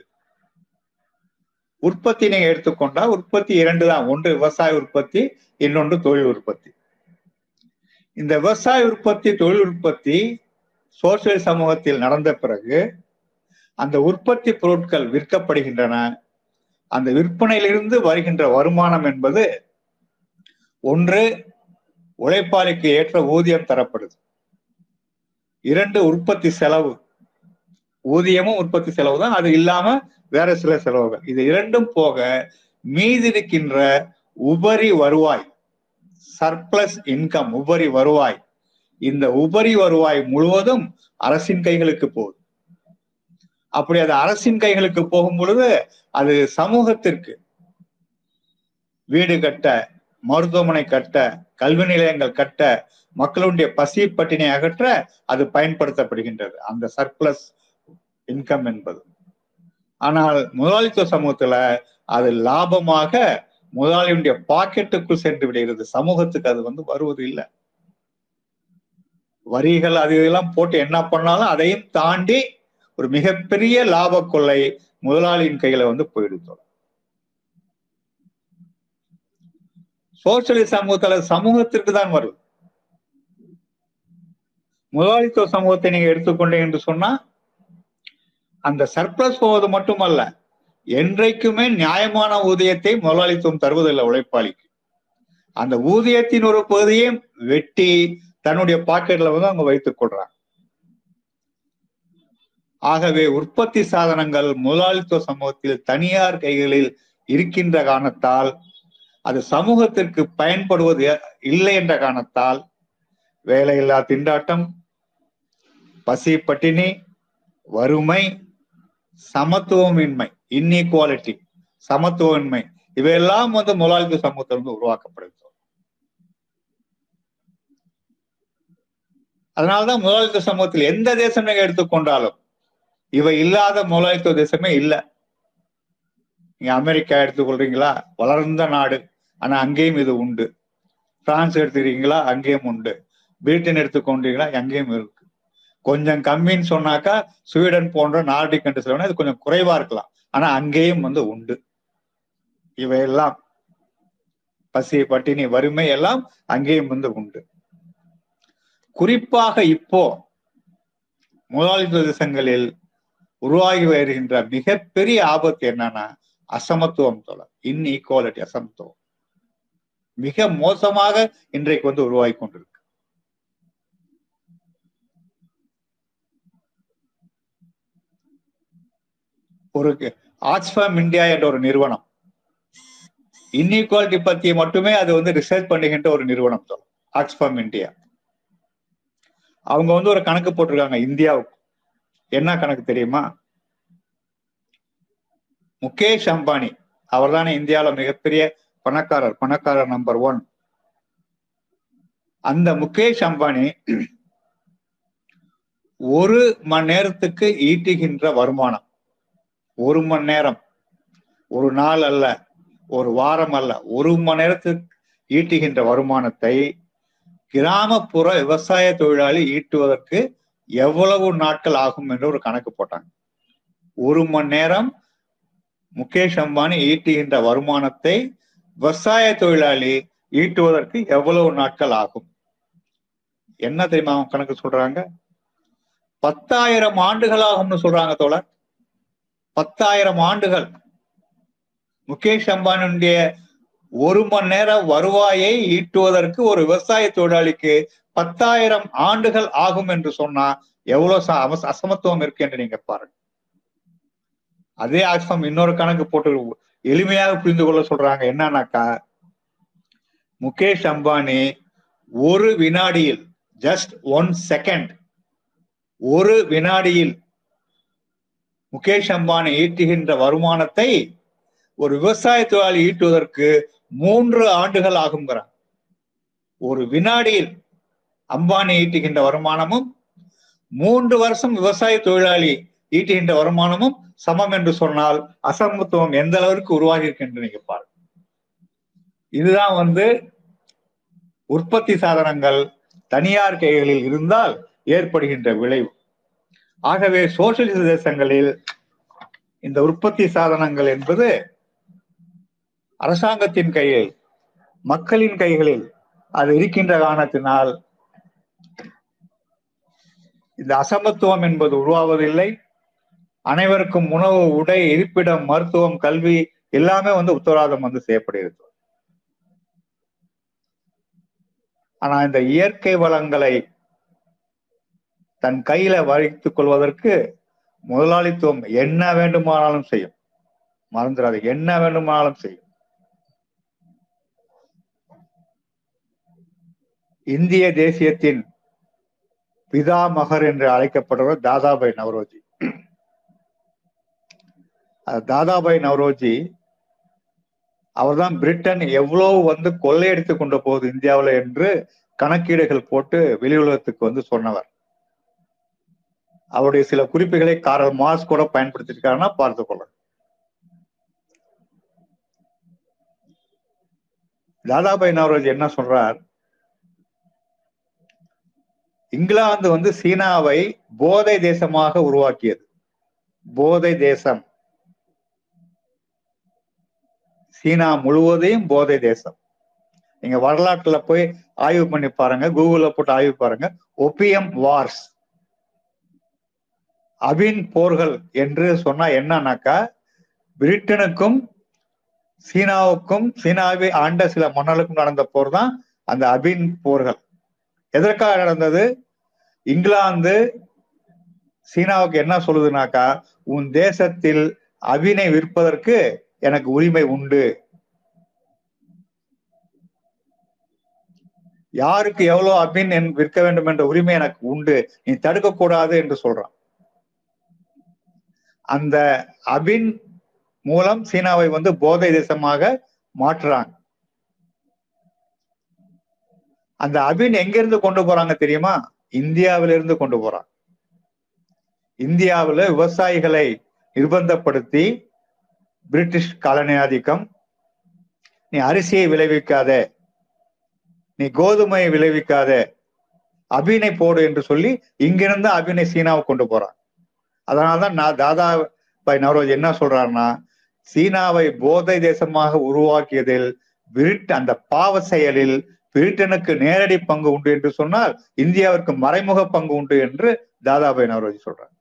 உற்பத்தி நீங்க எடுத்துக்கொண்டா உற்பத்தி இரண்டு தான். ஒன்று விவசாய உற்பத்தி இன்னொன்று தொழில் உற்பத்தி. இந்த விவசாய உற்பத்தி தொழில் உற்பத்தி சோசியல் சமூகத்தில் நடந்த பிறகு அந்த உற்பத்தி பொருட்கள் விற்கப்படுகின்றன. அந்த விற்பனையிலிருந்து வருகின்ற வருமானம் என்பது ஒன்று உழைப்பாளிக்கு ஏற்ற ஊதியம் தரப்படுது. இரண்டு உற்பத்தி செலவு. ஊதியமும் உற்பத்தி செலவு தான். அது இல்லாம வேற சில செலவுகள். இது இரண்டும் போக மீதி இருக்கின்ற உபரி வருவாய் சர்ப்ளஸ் இன்கம் உபரி வருவாய். இந்த உபரி வருவாய் முழுவதும் அரசின் கைகளுக்கு போகுது. அப்படி அது அரசின் கைகளுக்கு போகும் பொழுது அது சமூகத்திற்கு வீடு கட்ட மருத்துவமனை கட்ட கல்வி நிலையங்கள் கட்ட மக்களுடைய பசி பட்டினை அகற்ற அது பயன்படுத்தப்படுகின்றது. அந்த சர்ப்ளஸ் இன்கம் என்பது. ஆனால் முதலாளித்துவ சமூகத்துல அது லாபமாக முதலாளியுடைய பாக்கெட்டுக்குள் சென்று விடுகிறது. சமூகத்துக்கு அது வந்து வருவது இல்லை. வரிகள் அது இதெல்லாம் போட்டு என்ன பண்ணாலும் அதையும் தாண்டி ஒரு மிகப்பெரிய லாப கொள்ளை முதலாளியின் கையில வந்து போயிடுத்தோம் சோசியலிச சமூகத்துல சமூகத்திற்கு தான் வரும் முதலாளித்துவ சமூகத்தை நீங்க எடுத்துக்கொண்டீங்க என்று சொன்னா அந்த சர்ப்ளஸ் போவது மட்டுமல்ல. என்றைக்குமே நியாயமான ஊதியத்தை முதலாளித்துவம் தருவதில்லை உழைப்பாளிக்கு. அந்த ஊதியத்தின் ஒரு பகுதியை வெட்டி தன்னுடைய பாக்கெட்ல வந்து அவங்க வைத்துக் கொள்றாங்க. ஆகவே உற்பத்தி சாதனங்கள் முதலாளித்துவ சமூகத்தில் தனியார் கைகளில் இருக்கின்ற காரணத்தால் அது சமூகத்திற்கு பயன்படுவது இல்லை என்ற காரணத்தால் வேலையில்லா திண்டாட்டம் பசி பட்டினி வறுமை சமத்துவமின்மை இன்இக்வாலிட்டி சமத்துவமின்மை இவையெல்லாம் வந்து முதலாளித்துவ சமூகத்திலிருந்து உருவாக்கப்படுகிறது அதனால்தான் முதலாளித்துவ சமூகத்தில் எந்த தேசம் நீங்க எடுத்துக்கொண்டாலும் இவை இல்லாத முதலாளித்துவ தேசமே இல்லை. நீங்க அமெரிக்கா எடுத்துக்கொள்றீங்களா? வளர்ந்த நாடு. ஆனா அங்கேயும் இது உண்டு. பிரான்ஸ் எடுத்துக்கிறீங்களா? அங்கேயும் உண்டு. பிரிட்டன் எடுத்துக்கொண்டீங்களா? அங்கேயும் இருக்கு. கொஞ்சம் கம்மின்னு சொன்னாக்கா ஸ்வீடன் போன்ற நார்டிக் கண்ட்ரிஸ்ல வேணா இது கொஞ்சம் குறைவா இருக்கலாம். ஆனா அங்கேயும் வந்து உண்டு. இவையெல்லாம் பசி பட்டினி வறுமை எல்லாம் அங்கேயும் வந்து உண்டு. குறிப்பாக இப்போ முதலாளித்துவ தேசங்களில் உருவாகி வருகின்ற மிகப்பெரிய ஆபத்து என்னன்னா அசமத்துவம் தொலை இன்இக்வாலிட்டி அசமத்துவம். மிக மோசமாக இன்றைக்கு வந்து உருவாகி கொண்டிருக்கு. ஒரு ஆக்ஸ்ஃபேம் இந்தியா என்ற ஒரு நிறுவனம். இன்இக்வாலிட்டி பத்தி மட்டுமே அது வந்து ரிசர்ச் பண்ணுகின்ற ஒரு நிறுவனம் சொல்லும் ஆக்ஸ்ஃபார்ம் இந்தியா அவங்க வந்து ஒரு கணக்கு போட்டிருக்காங்க இந்தியாவுக்கு. என்ன கணக்கு தெரியுமா? முகேஷ் அம்பானி. அவர் தானே இந்தியாவில் மிகப்பெரிய பணக்காரர் பணக்காரர் நம்பர் ஒன் அந்த முகேஷ் அம்பானி ஒரு மணி நேரத்துக்கு ஈட்டுகின்ற வருமானம். ஒரு மணி நேரம். ஒரு நாள் அல்ல ஒரு வாரம் அல்ல ஒரு மணி நேரத்துக்கு ஈட்டுகின்ற வருமானத்தை கிராமப்புற விவசாய தொழிலாளி ஈட்டுவதற்கு எவ்வளவு நாட்கள் ஆகும் என்று ஒரு கணக்கு போட்டாங்க. ஒரு மணி நேரம் முகேஷ் அம்பானி ஈட்டுகின்ற வருமானத்தை விவசாய தொழிலாளி ஈட்டுவதற்கு எவ்வளவு நாட்கள் ஆகும்? என்ன தெரியுமா அவங்க கணக்கு சொல்றாங்க? பத்தாயிரம் ஆண்டுகள் ஆகும்னு சொல்றாங்க தோழர். பத்தாயிரம் ஆண்டுகள். முகேஷ் அம்பானியுடைய ஒரு மணி நேரம் வருவாயை ஈட்டுவதற்கு ஒரு விவசாய தொழிலாளிக்கு பத்தாயிரம் ஆண்டுகள் ஆகும் என்று சொன்னா எவ்வளவு அசமத்துவம் இருக்கு என்று நீங்க பாருங்க. அதே ஆசிரம் இன்னொரு கணக்கு போட்டு எளிமையாக புரிந்து கொள்ள சொல்றாங்க. என்னன்னாக்கா முகேஷ் அம்பானி ஒரு வினாடியில் ஜஸ்ட் ஒன் செகண்ட் ஒரு வினாடியில் முகேஷ் அம்பானி ஈட்டுகின்ற வருமானத்தை ஒரு விவசாய தொழிலாளி ஈட்டுவதற்கு மூன்று ஆண்டுகள் ஆகுங்கிறார் ஒரு வினாடியில் அம்பானி ஈட்டுகின்ற வருமானமும் மூன்று வருஷம் விவசாய தொழிலாளி ஈட்டுகின்ற வருமானமும் சமம் என்று சொன்னால் அசமத்துவம் எந்த அளவிற்கு உருவாகி என்று நீங்க பாருங்க. இதுதான் வந்து உற்பத்தி சாதனங்கள் தனியார் கைகளில் இருந்தால் ஏற்படுகின்ற விளைவு. ஆகவே சோசியலிச தேசங்களில் இந்த உற்பத்தி சாதனங்கள் என்பது அரசாங்கத்தின் கையில் மக்களின் கைகளில் அது இருக்கின்ற காரணத்தினால் இந்த அசமத்துவம் என்பது உருவாவதில்லை. அனைவருக்கும் உணவு உடை இருப்பிடம் மருத்துவம் கல்வி எல்லாமே வந்து உத்தரவாதம் வந்து செய்யப்படுகிறது. ஆனா இந்த இயற்கை வளங்களை தன் கையில வளைத்துக் கொள்வதற்கு முதலாளித்துவம் என்ன வேண்டுமானாலும் செய்யும். மறந்துடாது என்ன வேண்டுமானாலும் செய்யும். இந்திய தேசியத்தின் பிதா மகர் என்று அழைக்கப்படுவர் தாதாபாய் நவரோஜி. தாதாபாய் நவரோஜி அவர்தான் பிரிட்டன் எவ்வளவு வந்து கொள்ளையடித்து கொண்ட போகுது இந்தியாவில் என்று கணக்கீடுகள் போட்டு வெளியுலகத்துக்கு வந்து சொன்னவர். அவருடைய சில குறிப்புகளை காரல் மார்ஸ் கூட பயன்படுத்திருக்காருன்னா பார்த்து கொள்ள தாதாபாய் நவரோஜி என்ன சொல்றார்? இங்கிலாந்து வந்து சீனாவை போதை தேசமாக உருவாக்கியது. போதை தேசம். சீனா முழுவதையும் போதை தேசம். நீங்க வரலாற்றுல போய் ஆய்வு பண்ணி பாருங்க கூகுள்ல போட்டு ஆய்வு பாருங்க. ஒப்பியம் வார்ஸ் அபின் போர்கள் என்று சொன்னா என்னன்னாக்கா பிரிட்டனுக்கும் சீனாவுக்கும் சீனாவை ஆண்ட சில மன்னர்களுக்கும் நடந்த போர் தான் அந்த அபின் போர்கள். எதற்காக நடந்தது? இங்கிலாந்து சீனாவுக்கு என்ன சொல்லுதுனாக்கா உன் தேசத்தில் அபினை விற்பதற்கு எனக்கு உரிமை உண்டு. யாருக்கு எவ்வளவு அபின் விற்க வேண்டும் என்ற உரிமை எனக்கு உண்டு. நீ தடுக்க கூடாது என்று சொல்றான். அந்த அபின் மூலம் சீனாவை வந்து போதை தேசமாக மாற்றுறாங்க. அந்த அபின் எங்கிருந்து கொண்டு போறாங்க தெரியுமா? இந்தியாவிலிருந்து கொண்டு போறாங்க. இந்தியாவில் விவசாயிகளை நிர்பந்தப்படுத்தி பிரிட்டிஷ் காலனி ஆதிக்கம் நீ அரிசியை விளைவிக்காத நீ கோதுமையை விளைவிக்காத அபினை போடு என்று சொல்லி இங்கிருந்து அபினை சீனாவை கொண்டு போறான் அதனாலதான் நான் தாதா பாய் நவரோஜ் என்ன சொல்றாருன்னா சீனாவை போதை தேசமாக உருவாக்கியதில் பிரிட் அந்த பாவ செயலில் பிரிட்டனுக்கு நேரடி பங்கு உண்டு என்று சொன்னால் இந்தியாவிற்கு மறைமுக பங்கு உண்டு என்று தாதாபாய் நவரோஜி சொல்றார்.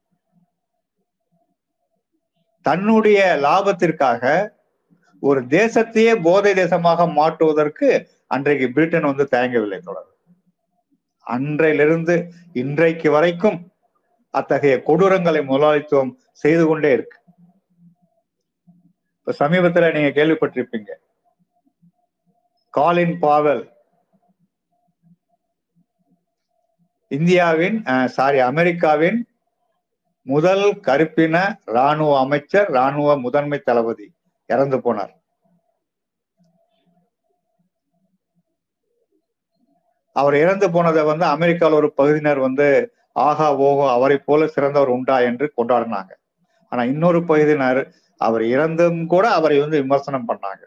தன்னுடைய லாபத்திற்காக ஒரு தேசத்தையே போதை தேசமாக மாற்றுவதற்கு அன்றைக்கு பிரிட்டன் வந்து தயங்கவில்லை தொடர் அன்றையிலிருந்து இன்றைக்கு வரைக்கும் அத்தகைய கொடூரங்களை முதலாளித்துவம் செய்து கொண்டே இருக்கு. இப்ப சமீபத்துல நீங்க கேள்விப்பட்டிருப்பீங்க. காலின் பாவல். இந்தியாவின் சாரி அமெரிக்காவின் முதல் கருப்பின ராணுவ அமைச்சர் ராணுவ முதன்மை தளபதி இறந்து போனார். அவர் இறந்து போனதை வந்து அமெரிக்காவில் ஒரு பகுதியினர் வந்து ஆகா ஓகோ அவரை போல சிறந்தவர் உண்டா என்று கொண்டாடினாங்க. ஆனா இன்னொரு பகுதியினர் அவர் இறந்தும் கூட அவரை வந்து விமர்சனம் பண்ணாங்க.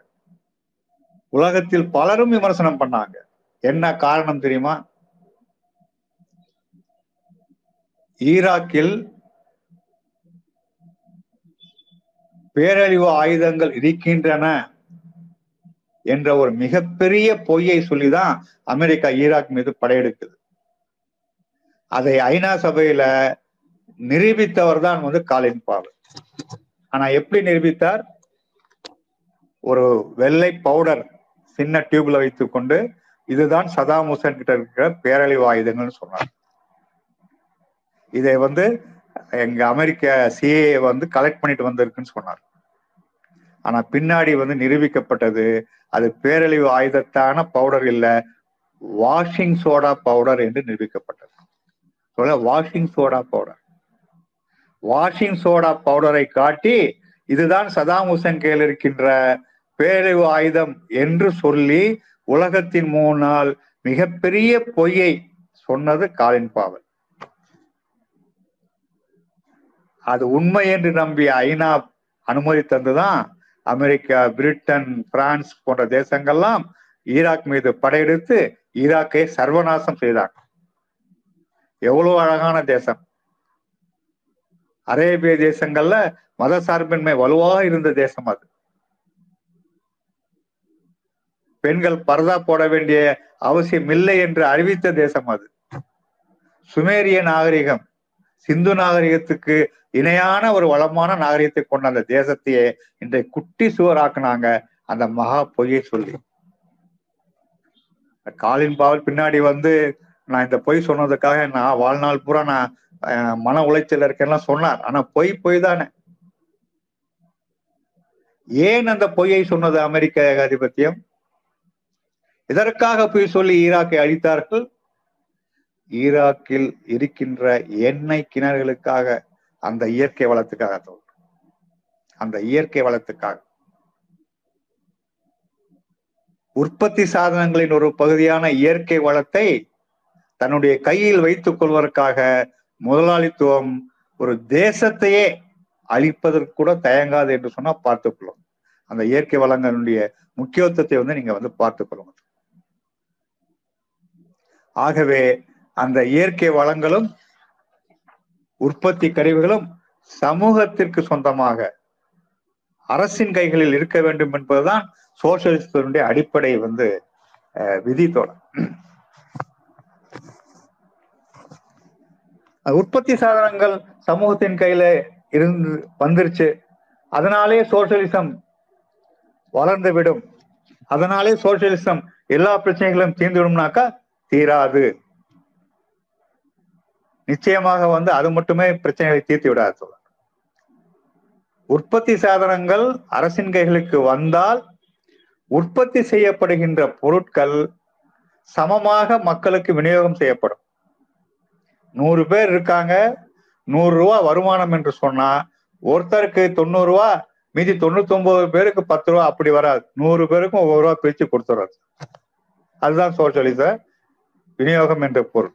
உலகத்தில் பலரும் விமர்சனம் பண்ணாங்க. என்ன காரணம் தெரியுமா? ஈராக்கில் பேரழிவு ஆயுதங்கள் இருக்கின்றன என்ற ஒரு மிகப்பெரிய பொய்யை சொல்லிதான் அமெரிக்கா ஈராக் மீது படையெடுக்குது. அதை ஐநா சபையில நிரூபித்தவர் தான் வந்து காலின் பால் ஆனா எப்படி நிரூபித்தார்? ஒரு வெள்ளை பவுடர் சின்ன டியூப்ல வைத்துக் கொண்டு இதுதான் சதாம் ஹுசேன் கிட்ட இருக்கிற பேரழிவு ஆயுதங்கள்னு சொன்னார். இதை வந்து எங்க அமெரிக்க சிஏ வந்து கலெக்ட் பண்ணிட்டு வந்திருக்குன்னு சொன்னார். ஆனா பின்னாடி வந்து நிரூபிக்கப்பட்டது அது பேரழிவு ஆயுதத்தான பவுடர் இல்ல வாஷிங் சோடா பவுடர் என்று நிரூபிக்கப்பட்டது. சொல்ல washing soda powder washing soda பவுடரை காட்டி இதுதான் சதாம் ஹுசேன் கையில் இருக்கின்ற பேரழிவு ஆயுதம் என்று சொல்லி உலகத்தின் முன்னால் மிகப்பெரிய பொய்யை சொன்னது காலின் பாவல். அது உண்மை என்று நம்பிய ஐநா அனுமதி தந்துதான் அமெரிக்கா பிரிட்டன் பிரான்ஸ் போன்ற தேசங்கள்லாம் ஈராக் மீது படையெடுத்து ஈராக்கை சர்வநாசம் செய்தார்கள் எவ்வளவு அழகான தேசம். அரேபிய தேசங்கள்ல மத சார்பின்மை வலுவாக இருந்த தேசம் அது. பெண்கள் பரதா போட வேண்டிய அவசியம் இல்லை என்று அறிவித்த தேசம் அது. சுமேரிய நாகரிகம் சிந்து நாகரிகத்துக்கு இணையான ஒரு வளமான நாகரிகத்தை கொண்ட அந்த தேசத்தையே இன்றை குட்டி சுவராக்குனாங்க அந்த மகா பொய்யை சொல்லி. காலின் பாவல் பின்னாடி வந்து நான் இந்த பொய் சொன்னதுக்காக நான் வாழ்நாள் பூரா நான் மன உளைச்சல் இருக்கேன்லாம் சொன்னார். ஆனா பொய் பொய் தானே. ஏன் அந்த பொய்யை சொன்னது அமெரிக்க ஏகாதிபத்தியம்? இதற்காக பொய் சொல்லி ஈராக்கை அழித்தார்கள். ஈராக்கில் இருக்கின்ற எண்ணெய் கிணறுகளுக்காக அந்த இயற்கை வளத்துக்காக அந்த இயற்கை வளத்துக்காக. உற்பத்தி சாதனங்களின் ஒரு பகுதியான இயற்கை வளத்தை தன்னுடைய கையில் வைத்துக் கொள்வதற்காக முதலாளித்துவம் ஒரு தேசத்தையே அழிப்பதற்கு கூட தயங்காது என்று சொன்னா பார்த்துக்கொள்ளும் அந்த இயற்கை வளங்களுடைய முக்கியத்துவத்தை வந்து நீங்க வந்து பார்த்துக்கொள்ளுங்க ஆகவே அந்த இயற்கை வளங்களும் உற்பத்தி கருவிகளும் சமூகத்திற்கு சொந்தமாக அரசின் கைகளில் இருக்க வேண்டும் என்பதுதான் சோசியலிசத்தினுடைய அடிப்படை வந்து விதித்தோட. உற்பத்தி சாதனங்கள் சமூகத்தின் கையில இருந்து வந்துருச்சு. அதனாலே சோசியலிசம் வளர்ந்து விடும் அதனாலே சோசியலிசம் எல்லா பிரச்சனைகளும் தீர்ந்துவிடும்னாக்கா தீராது. நிச்சயமாக வந்து அது மட்டுமே பிரச்சனைகளை தீர்த்து விடாது உற்பத்தி சாதனங்கள் அரசின் கைகளுக்கு வந்தால் உற்பத்தி செய்யப்படுகின்ற பொருட்கள் சமமாக மக்களுக்கு விநியோகம் செய்யப்படும். நூறு பேர் இருக்காங்க. நூறு ரூபா வருமானம் என்று சொன்னா ஒருத்தருக்கு தொண்ணூறு ரூபா மீதி தொண்ணூத்தி ஒன்பது பேருக்கு பத்து ரூபா அப்படி வராது. நூறு பேருக்கும் ஒவ்வொரு ரூபா பிரிச்சு கொடுத்துறாரு அதுதான் சோசியலிச விநியோகம் என்ற பொருள்.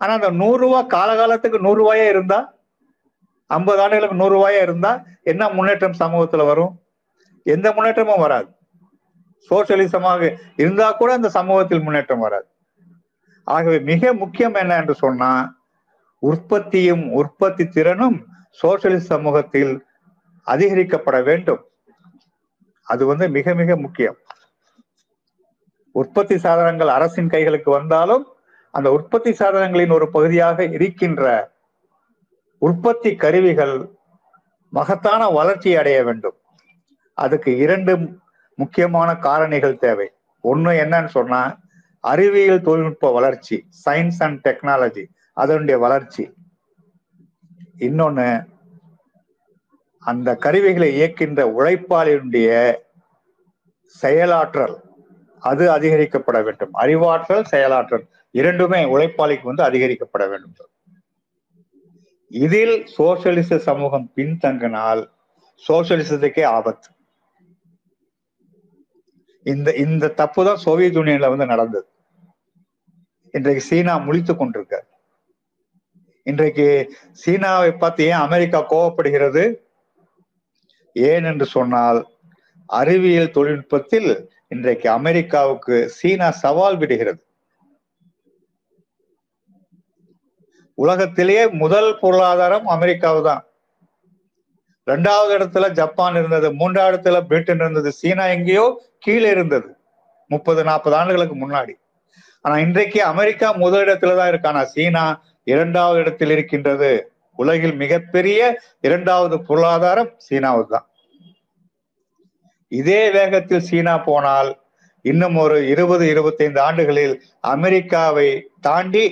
ஆனா அந்த நூறு ரூபா காலகாலத்துக்கு நூறு ரூபாயே இருந்தா ஐம்பது ஆண்டுகளுக்கு நூறு ரூபாயா இருந்தா என்ன முன்னேற்றம் சமூகத்துல வரும்? எந்த முன்னேற்றமும் வராது. சோசியலிசமாக இருந்தா கூட அந்த சமூகத்தில் முன்னேற்றம் வராது. ஆகவே மிக முக்கியம் என்ன என்று சொன்னா உற்பத்தியும் உற்பத்தி திறனும் சோசியலிஸ்ட் சமூகத்தில் அதிகரிக்கப்பட வேண்டும். அது வந்து மிக மிக முக்கியம். உற்பத்தி சாதனங்கள் அரசின் கைகளுக்கு வந்தாலும் அந்த உற்பத்தி சாதனங்களின் ஒரு பகுதியாக இருக்கின்ற உற்பத்தி கருவிகள் மகத்தான வளர்ச்சி அடைய வேண்டும். அதுக்கு இரண்டு முக்கியமான காரணிகள் தேவை. ஒன்று என்னன்னு சொன்னா அறிவியல் தொழில்நுட்ப வளர்ச்சி சயின்ஸ் அண்ட் டெக்னாலஜி அதனுடைய வளர்ச்சி. இன்னொன்னு அந்த கருவிகளை இயக்கின்ற உழைப்பாளினுடைய செயலாற்றல் அது அதிகரிக்கப்பட வேண்டும். அறிவாற்றல் செயலாற்றல் இரண்டுமே உழைப்பாளிக்கு வந்து அதிகரிக்கப்பட வேண்டும் இதில் சோசியலிச சமூகம் பின்தங்கினால் சோசியலிசத்துக்கே ஆபத்து. இந்த இந்த தப்பு தான் சோவியத் யூனியன்ல வந்து நடந்தது. இன்றைக்கு சீனா முழித்து கொண்டிருக்க இன்றைக்கு சீனாவை பார்த்து ஏன் அமெரிக்கா கோவப்படுகிறது? ஏன் என்று சொன்னால் அறிவியல் தொழில்நுட்பத்தில் இன்றைக்கு அமெரிக்காவுக்கு சீனா சவால் விடுகிறது. உலகத்திலேயே முதல் பொருளாதாரம் அமெரிக்காவு தான். ரெண்டாவது இடத்துல ஜப்பான் இருந்தது மூன்றாவது இடத்துல பிரிட்டன் இருந்தது சீனா எங்கேயோ கீழே இருந்தது முப்பது நாற்பது ஆண்டுகளுக்கு முன்னாடி. ஆனா இன்றைக்கு அமெரிக்கா முதலிடத்துல தான் இருக்கானா சீனா இரண்டாவது இடத்தில் இருக்கின்றது உலகில் மிகப்பெரிய இரண்டாவது பொருளாதாரம் சீனாவுக்கு தான் இதே வேகத்தில் சீனா போனால் இன்னும் ஒரு இருபது இருபத்தைந்து ஆண்டுகளில் அமெரிக்காவை தாண்டி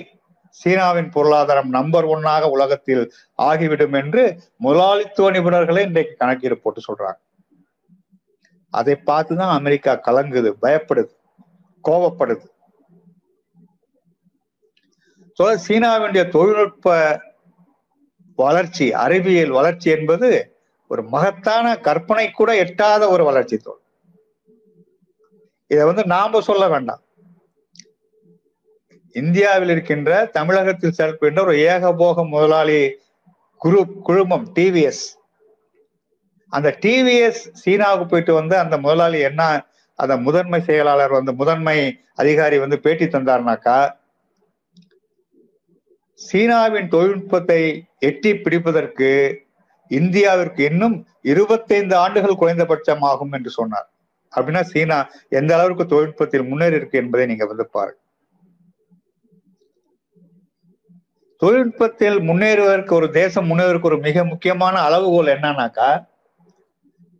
சீனாவின் பொருளாதாரம் நம்பர் ஒன்னாக உலகத்தில் ஆகிவிடும் என்று முதலாளித்துவ நிபுணர்களே இன்றைக்கு கணக்கீடு போட்டு சொல்றாங்க. அதை பார்த்துதான் அமெரிக்கா கலங்குது பயப்படுது கோபப்படுது சீனாவினுடைய தொழில்நுட்ப வளர்ச்சி அறிவியல் வளர்ச்சி என்பது ஒரு மகத்தான கற்பனை கூட எட்டாத ஒரு வளர்ச்சி தோல். இதை வந்து நாம சொல்ல வேண்டாம். இந்தியாவில் இருக்கின்ற தமிழகத்தில் செயல்படுகின்ற ஒரு ஏகபோக முதலாளி குரு குழுமம் டிவிஎஸ் அந்த டிவிஎஸ் சீனாவுக்கு போயிட்டு வந்து அந்த முதலாளி என்ன அந்த முதன்மை செயலாளர் வந்து முதன்மை அதிகாரி வந்து பேட்டி தந்தார்னாக்கா சீனாவின் தொழில்நுட்பத்தை எட்டி பிடிப்பதற்கு இந்தியாவிற்கு இன்னும் இருபத்தைந்து ஆண்டுகள் குறைந்தபட்சம் ஆகும் என்று சொன்னார். அப்படின்னா சீனா எந்த அளவுக்கு தொழில்நுட்பத்தில் முன்னேறி இருக்கு என்பதை நீங்க வந்து பாருங்க. தொழில்நுட்பத்தில் முன்னேறுவதற்கு ஒரு தேசம் முன்னேறுவதற்கு ஒரு மிக முக்கியமான அளவுகோல் என்னன்னாக்கா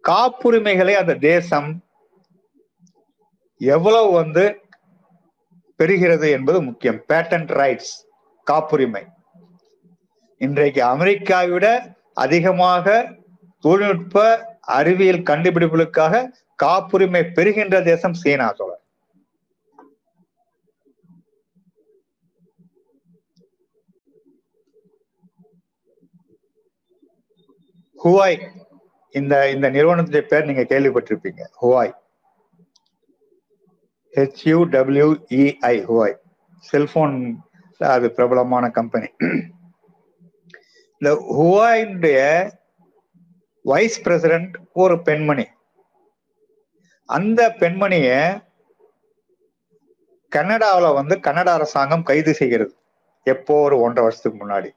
காப்புரிமைகளை அந்த தேசம் எவ்வளவு வந்து பெறுகிறது என்பது முக்கியம். பேட்டன்ட் ரைட்ஸ் காப்புரிமை. இன்றைக்கு அமெரிக்காவை விட அதிகமாக தொழில்நுட்ப அறிவியல் கண்டுபிடிப்புகளுக்காக காப்புரிமை பெறுகின்ற தேசம் சீனா தோழர். ஹுவாய் இந்த இந்த நிறுவனத்துடைய பேர் நீங்க கேள்விப்பட்டிருப்பீங்க. ஹுவாய். ஹெச்யூ டபிள்யூஇஐ ஹுவாய். செல்போன் அது பிரபலமான கம்பெனி இந்த ஹுவாயினுடைய வைஸ் பிரசிடென்ட் ஒரு பெண்மணி. அந்த பெண்மணிய கனடாவில் வந்து கன்னட அரசாங்கம் கைது செய்கிறது. எப்போ? ஒரு ஒன்றரை வருஷத்துக்கு முன்னாடி.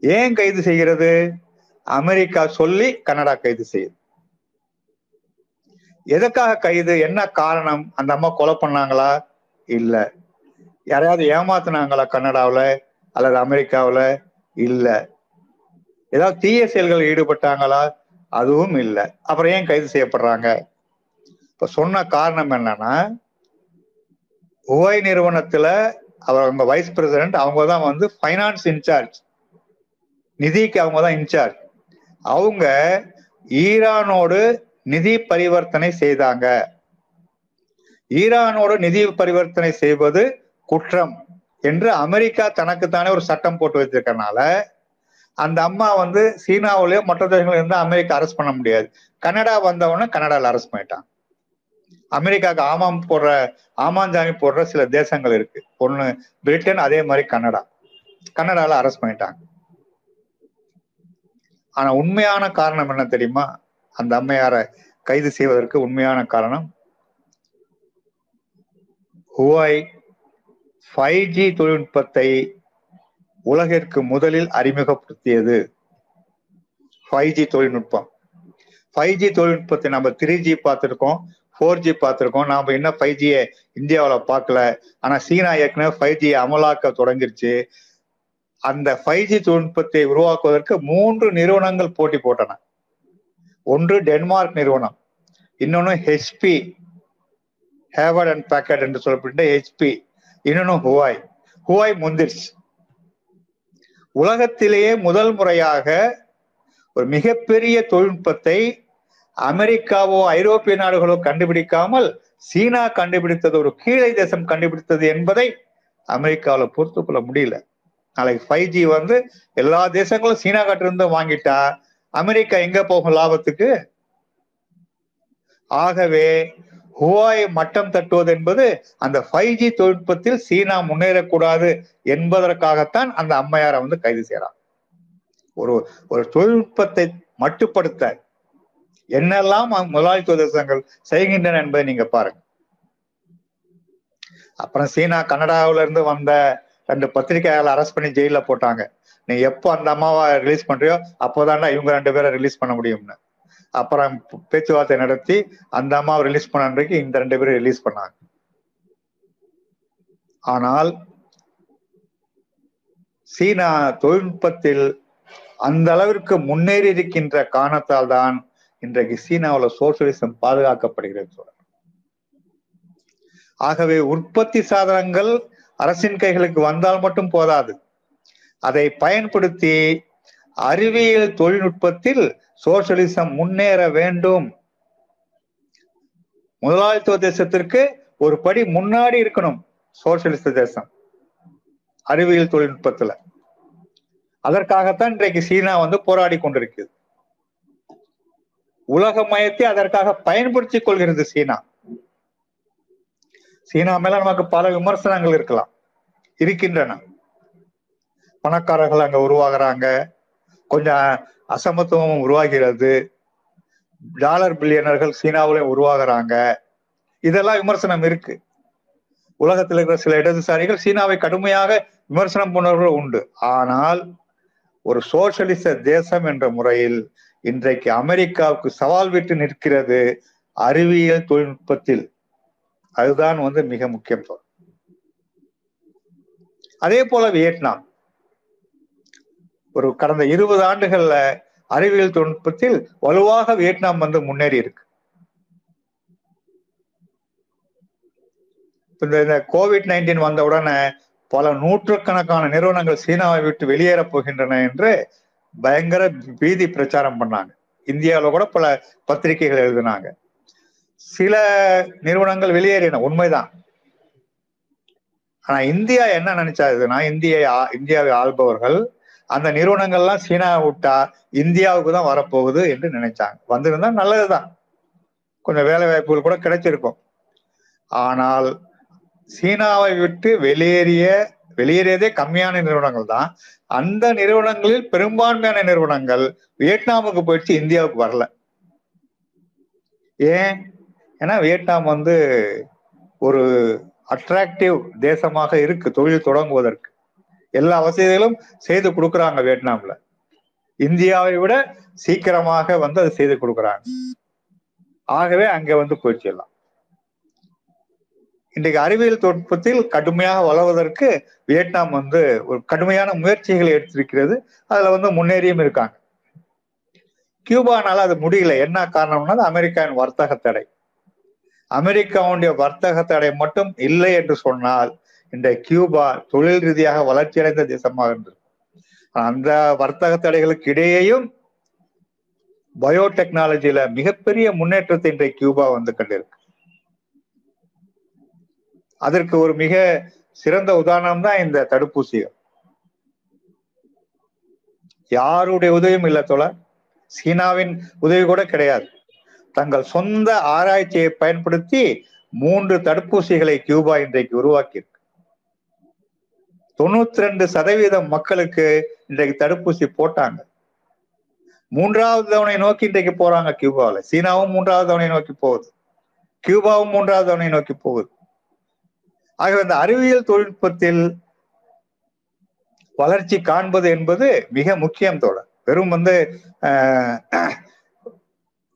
ஏன் கைது செய்கிறது? அமெரிக்கா சொல்லி கனடா கைது செய்யுது. எதுக்காக கைது? என்ன காரணம்? அந்த அம்மா கொலை பண்ணாங்களா? இல்லை. யாரையாவது ஏமாத்தினாங்களா கனடாவில் அல்லது அமெரிக்காவில்? இல்லை. ஏதாவது தீய செயல்கள் ஈடுபட்டாங்களா? அதுவும் இல்லை. அப்புறம் ஏன் கைது செய்யப்படுறாங்க? இப்போ சொன்ன காரணம் என்னன்னா ஓய் நிறுவனத்தில் அவங்க வைஸ் பிரசிடென்ட் அவங்க தான் வந்து ஃபைனான்ஸ் இன்சார்ஜ் நிதிக்கு அவங்க தான் இன்சார்ஜ் அவங்க ஈரானோடு நிதி பரிவர்த்தனை செய்தாங்க. ஈரானோடு நிதி பரிவர்த்தனை செய்வது குற்றம் என்று அமெரிக்கா தனக்குத்தானே ஒரு சட்டம் போட்டு வச்சிருக்கனால அந்த அம்மா வந்து சீனாவிலேயோ மற்ற தேசங்களையும் இருந்தால் அமெரிக்கா அரெஸ்ட் பண்ண முடியாது. கனடா வந்தவொடனே கனடாவில் அரெஸ்ட் பண்ணிட்டான். அமெரிக்காவுக்கு ஆமாம் போடுற ஆமாஞ்சாமி போடுற சில தேசங்கள் இருக்கு. ஒன்று பிரிட்டன் அதே மாதிரி கனடா. கனடாவில் அரெஸ்ட் பண்ணிட்டாங்க. ஆனா உண்மையான காரணம் என்ன தெரியுமா? அந்த அம்மையாரை கைது செய்வதற்கு உண்மையான காரணம் ஹுவாய் ஃபைவ் ஜி தொழில்நுட்பத்தை உலகிற்கு முதலில் அறிமுகப்படுத்தியது ஃபைவ் ஜி தொழில்நுட்பம். ஃபைவ் ஜி தொழில்நுட்பத்தை நம்ம த்ரீ ஜி பார்த்துருக்கோம் ஃபோர் ஜி பார்த்துருக்கோம். நாம் இன்னும் ஃபைவ் ஜியை இந்தியாவில் பார்க்கல. ஆனால் சீனா ஏற்கனவே ஃபைவ் ஜி அமலாக்க தொடங்கிருச்சு. அந்த ஃபைவ் ஜி தொழில்நுட்பத்தை உருவாக்குவதற்கு மூன்று நிறுவனங்கள் போட்டி போட்டன. ஒன்று டென்மார்க் நிறுவனம் இன்னொன்று ஹெச்பி ஹேவர்ட் அண்ட் பேக்கட் என்று சொல்லப்பட்ட ஹெச்பி இன்னொன்னு ஹுவாய். ஹுவாய் முந்திர்ஸ் உலகத்திலேயே முதல் முறையாக ஒரு மிகப்பெரிய தொழில்நுட்பத்தை அமெரிக்காவோ ஐரோப்பிய நாடுகளோ கண்டுபிடிக்காமல் சீனா கண்டுபிடித்தது ஒரு கீழே தேசம் கண்டுபிடித்தது என்பதை அமெரிக்காவில் பொறுத்து கொள்ள முடியல. நாளைக்கு ஃபைவ் ஜி வந்து எல்லா தேசங்களும் சீனா இருந்து வாங்கிட்டா அமெரிக்கா எங்க போகும் லாபத்துக்கு? ஆகவே ஹுவாய் மட்டம் தட்டுவது என்பது அந்த ஃபைவ் ஜி தொழில்நுட்பத்தில் சீனா முன்னேறக்கூடாது என்பதற்காகத்தான் அந்த அம்மையாரை வந்து கைது செய்யறான். ஒரு ஒரு தொழில்நுட்பத்தை மட்டுப்படுத்த என்னெல்லாம் முதலாளித்துவ தேசங்கள் செய்கின்றன என்பதை நீங்க பாருங்க. அப்புறம் சீனா கனடாவில இருந்து வந்த ரெண்டு பத்திரிகையாளர் அரெஸ்ட் பண்ணி ஜெயில போட்டாங்க. நீ எப்போ அந்த அம்மாவை ரிலீஸ் பண்றியோ அப்போதான்டா இவங்க ரெண்டு பேரை ரிலீஸ் பண்ண முடியும்னு. அப்புறம் பேச்சுவார்த்தை நடத்தி அந்த அம்மாவை ரிலீஸ் பண்ண இந்த ரெண்டு பேரும் ரிலீஸ் பண்ணாங்க. ஆனால் சீனா தொழில்நுட்பத்தில் அந்த அளவிற்கு முன்னேறி இருக்கின்ற காரணத்தால் தான் இன்றைக்கு சீனாவில் சோசியலிசம் பாதுகாக்கப்படுகிறது ஆகவே உற்பத்தி சாதனங்கள் அரசின் கைகளுக்கு வந்தால் மட்டும் போதாது. அதை பயன்படுத்தி அறிவியல் தொழில்நுட்பத்தில் சோசியலிசம் முன்னேற வேண்டும். முதலாளித்துவ தேசத்திற்கு ஒரு படி முன்னாடி இருக்கணும் சோசியலிச தேசம். அறிவியல் தொழில்நுட்பத்துல. அதற்காகத்தான் இன்றைக்கு சீனா வந்து போராடி கொண்டிருக்கிறது. உலக மயத்தை அதற்காக பயன்படுத்திக் கொள்கிறது சீனா. சீனா மேல நமக்கு பல விமர்சனங்கள் இருக்கலாம். இருக்கின்றன. பணக்காரர்கள் அங்க உருவாகிறாங்க. கொஞ்சம் அசமத்துவமும் உருவாகிறது. டாலர் பில்லியனர்கள் சீனாவிலையும் உருவாகிறாங்க. இதெல்லாம் விமர்சனம் இருக்கு. உலகத்தில் இருக்கிற சில இடதுசாரிகள் சீனாவை கடுமையாக விமர்சனம் பண்ணவர்கள் உண்டு. ஆனால் ஒரு சோசியலிச தேசம் என்ற முறையில் இன்றைக்கு அமெரிக்காவுக்கு சவால் விட்டு நிற்கிறது அறிவியல் தொழில்நுட்பத்தில். அதுதான் வந்து மிக முக்கியம். அதே போல வியட்நாம். ஒரு கடந்த இருபது ஆண்டுகள்ல அறிவியல் தொழில்நுட்பத்தில் வலுவாக வியட்நாம் வந்து முன்னேறி இருக்கு. இந்த கோவிட் நைன்டீன் வந்த உடனே பல நூற்றுக்கணக்கான நிறுவனங்கள் சீனாவை விட்டு வெளியேற போகின்றன என்று பயங்கர பீதி பிரச்சாரம் பண்ணாங்க. இந்தியாவில் கூட பல பத்திரிகைகள் எழுதினாங்க. சில நிறுவனங்கள் வெளியேறின உண்மைதான். ஆனா இந்தியா என்ன நினைச்சாதுன்னா இந்திய இந்தியாவை ஆள்பவர்கள் அந்த நிறுவனங்கள்லாம் சீனா விட்டா இந்தியாவுக்கு தான் வரப்போகுது என்று நினைச்சாங்க. வந்திருந்தா நல்லதுதான். கொஞ்சம் வேலை வாய்ப்புகள் கூட கிடைச்சிருக்கும். ஆனால் சீனாவை விட்டு வெளியேறிய வெளியேறியதே கம்மியான நிறுவனங்கள் தான். அந்த நிறுவனங்களில் பெரும்பான்மையான நிறுவனங்கள் வியட்நாமுக்கு போயிடுச்சு இந்தியாவுக்கு வரல. ஏன்? ஏன்னா வியட்நாம் வந்து ஒரு அட்ராக்டிவ் தேசமாக இருக்கு தொழில் தொடங்குவதற்கு. எல்லா வசதிகளும் செய்து கொடுக்குறாங்க வியட்நாம்ல. இந்தியாவை விட சீக்கிரமாக வந்து அது செய்து கொடுக்குறாங்க. ஆகவே அங்க வந்து போயிடுச்சிடலாம் இன்றைக்கு அறிவியல் தொழில்நுட்பத்தில் கடுமையாக வளர்வதற்கு வியட்நாம் வந்து ஒரு கடுமையான முயற்சிகளை எடுத்திருக்கிறது. அதுல வந்து முன்னேறியும் இருக்காங்க. கியூபானால அது முடியல. என்ன காரணம்னா அமெரிக்காவின் வர்த்தக தடை. அமெரிக்காவுடைய வர்த்தக தடை மட்டும் இல்லை என்று சொன்னால் இந்த கியூபா தொழில் ரீதியாக வளர்ச்சியடைந்த தேசமாக இருந்தது. அந்த வர்த்தக தடைகளுக்கு இடையேயும் பயோடெக்னாலஜியில மிகப்பெரிய முன்னேற்றத்தை இன்றைக்கு கியூபா வந்து கண்டிருக்கு. அதற்கு ஒரு மிக சிறந்த உதாரணம் தான் இந்த தடுப்பூசிகள். யாருடைய உதவியும் இல்ல தோழர் சீனாவின் உதவி கூட கிடையாது. தங்கள் சொந்த ஆராய்ச்சியை பயன்படுத்தி மூன்று தடுப்பூசிகளை கியூபா இன்றைக்கு உருவாக்கியிருக்கு. தொண்ணூத்தி ரெண்டு சதவீதம் மக்களுக்கு இன்றைக்கு தடுப்பூசி போட்டாங்க. மூன்றாவது தவணை நோக்கி இன்றைக்கு போறாங்க கியூபாவில் சீனாவும் மூன்றாவது தவணை நோக்கி போகுது. கியூபாவும் மூன்றாவது தவணை நோக்கி போகுது. ஆகவே அந்த அறிவியல் தொழில்நுட்பத்தில் வளர்ச்சி காண்பது என்பது மிக முக்கியம் தோழர். வெறும் வந்து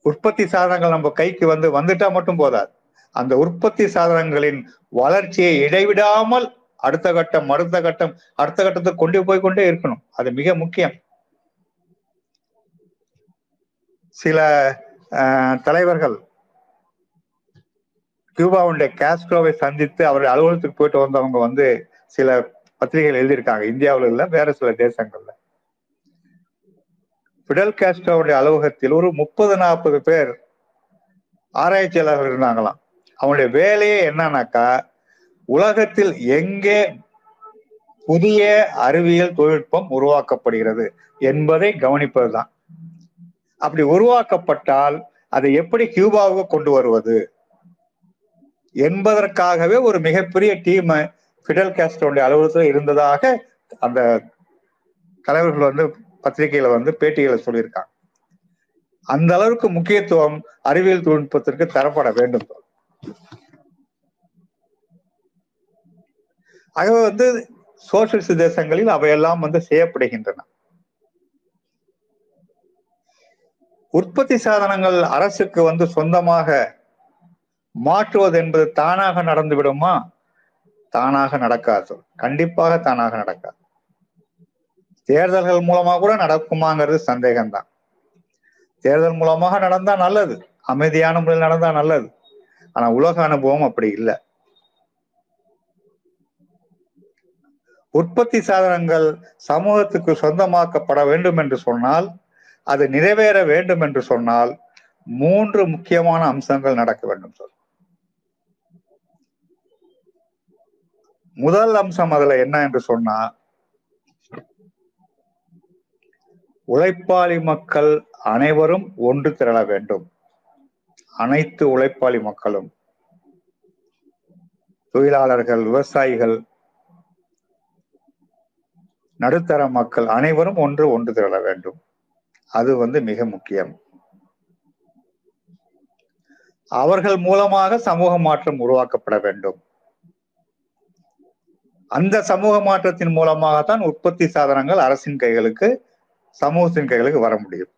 உற்பத்தி சாதனங்கள் நம்ம கைக்கு வந்து வந்துட்டா மட்டும் போதாது. அந்த உற்பத்தி சாதனங்களின் வளர்ச்சியை இடைவிடாமல் அடுத்த கட்டம் மருந்த கட்டம் அடுத்த கட்டத்துக்கு கொண்டு போய் கொண்டே இருக்கணும். அது மிக முக்கியம். சில தலைவர்கள் கியூபாவுடைய காஸ்ட்ரோவை சந்தித்து அவருடைய அலுவலகத்துக்கு போயிட்டு வந்தவங்க வந்து சில பத்திரிகைகள் எழுதியிருக்காங்க. இந்தியாவில் இல்ல வேற சில தேசங்கள்ல. பிடல் காஸ்ட்ரோவுடைய அலுவலகத்தில் ஒரு முப்பது நாற்பது பேர் ஆராய்ச்சியாளர்கள் இருந்தாங்களாம். அவனுடைய வேலையே என்னன்னாக்கா உலகத்தில் எங்கே புதிய அறிவியல் தொழில்நுட்பம் உருவாக்கப்படுகிறது என்பதை கவனிப்பதுதான். அப்படி உருவாக்கப்பட்டால் அதை எப்படி கியூபாவுக்கு கொண்டு வருவது? என்பதற்காகவே ஒரு மிகப்பெரிய டீம் ஃபிடல் கேஸ்டோடைய அலுவலகத்தில் இருந்ததாக அந்த தலைவர்கள் வந்து பத்திரிகையில வந்து பேட்டிகளை சொல்லியிருக்காங்க. அந்த அளவுக்கு முக்கியத்துவம் அறிவியல் தொழில்நுட்பத்திற்கு தரப்பட வேண்டும். ஆகவே வந்து சோசியலிச தேசங்களில் அவையெல்லாம் வந்து செய்யப்படுகின்றன. உற்பத்தி சாதனங்கள் அரசுக்கு வந்து சொந்தமாக மாற்றுவது என்பது தானாக நடந்து விடுமா? தானாக நடக்காது. கண்டிப்பாக தானாக நடக்காது. தேர்தல்கள் மூலமா கூட நடக்குமாங்கிறது சந்தேகம்தான். தேர்தல் மூலமாக நடந்தா நல்லது. அமைதியான முறையில் நடந்தா நல்லது. ஆனா உலக அனுபவம் அப்படி இல்லை. உற்பத்தி சாதனங்கள் சமூகத்துக்கு சொந்தமாக்கப்பட வேண்டும் என்று சொன்னால் அது நிறைவேற வேண்டும் என்று சொன்னால் மூன்று முக்கியமான அம்சங்கள் நடக்க வேண்டும் சொல் முதல் அம்சம் அதுல என்ன என்று சொன்னா உழைப்பாளி மக்கள் அனைவரும் ஒன்று திரள வேண்டும். அனைத்து உழைப்பாளி மக்களும் தொழிலாளர்கள் விவசாயிகள் நடுத்தர மக்கள் அனைவரும் ஒன்று ஒன்று திரள வேண்டும். அது வந்து மிக முக்கியம். அவர்கள் மூலமாக சமூக மாற்றம் உருவாக்கப்பட வேண்டும். அந்த சமூக மாற்றத்தின் மூலமாகத்தான் உற்பத்தி சாதனங்கள் அரசின் கைகளுக்கு சமூகத்தின் கைகளுக்கு வர முடியும்.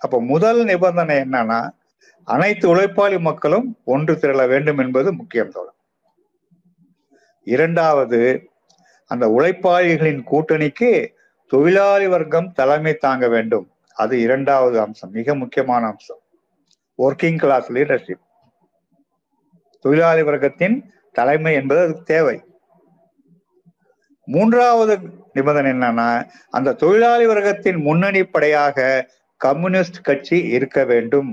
அப்ப முதல் நிபந்தனை என்னன்னா அனைத்து உழைப்பாளி மக்களும் ஒன்று திரள வேண்டும் என்பது முக்கியம் தோழர். இரண்டாவது அந்த உழைப்பாளிகளின் கூட்டணிக்கு தொழிலாளி வர்க்கம் தலைமை தாங்க வேண்டும். அது இரண்டாவது அம்சம் மிக முக்கியமான அம்சம். ஒர்க்கிங் கிளாஸ் லீடர்ஷிப் தொழிலாளி வர்க்கத்தின் தலைமை என்பது அதுக்கு தேவை. மூன்றாவது நிபந்தனை என்னன்னா அந்த தொழிலாளி வர்க்கத்தின் முன்னணி படையாக கம்யூனிஸ்ட் கட்சி இருக்க வேண்டும்.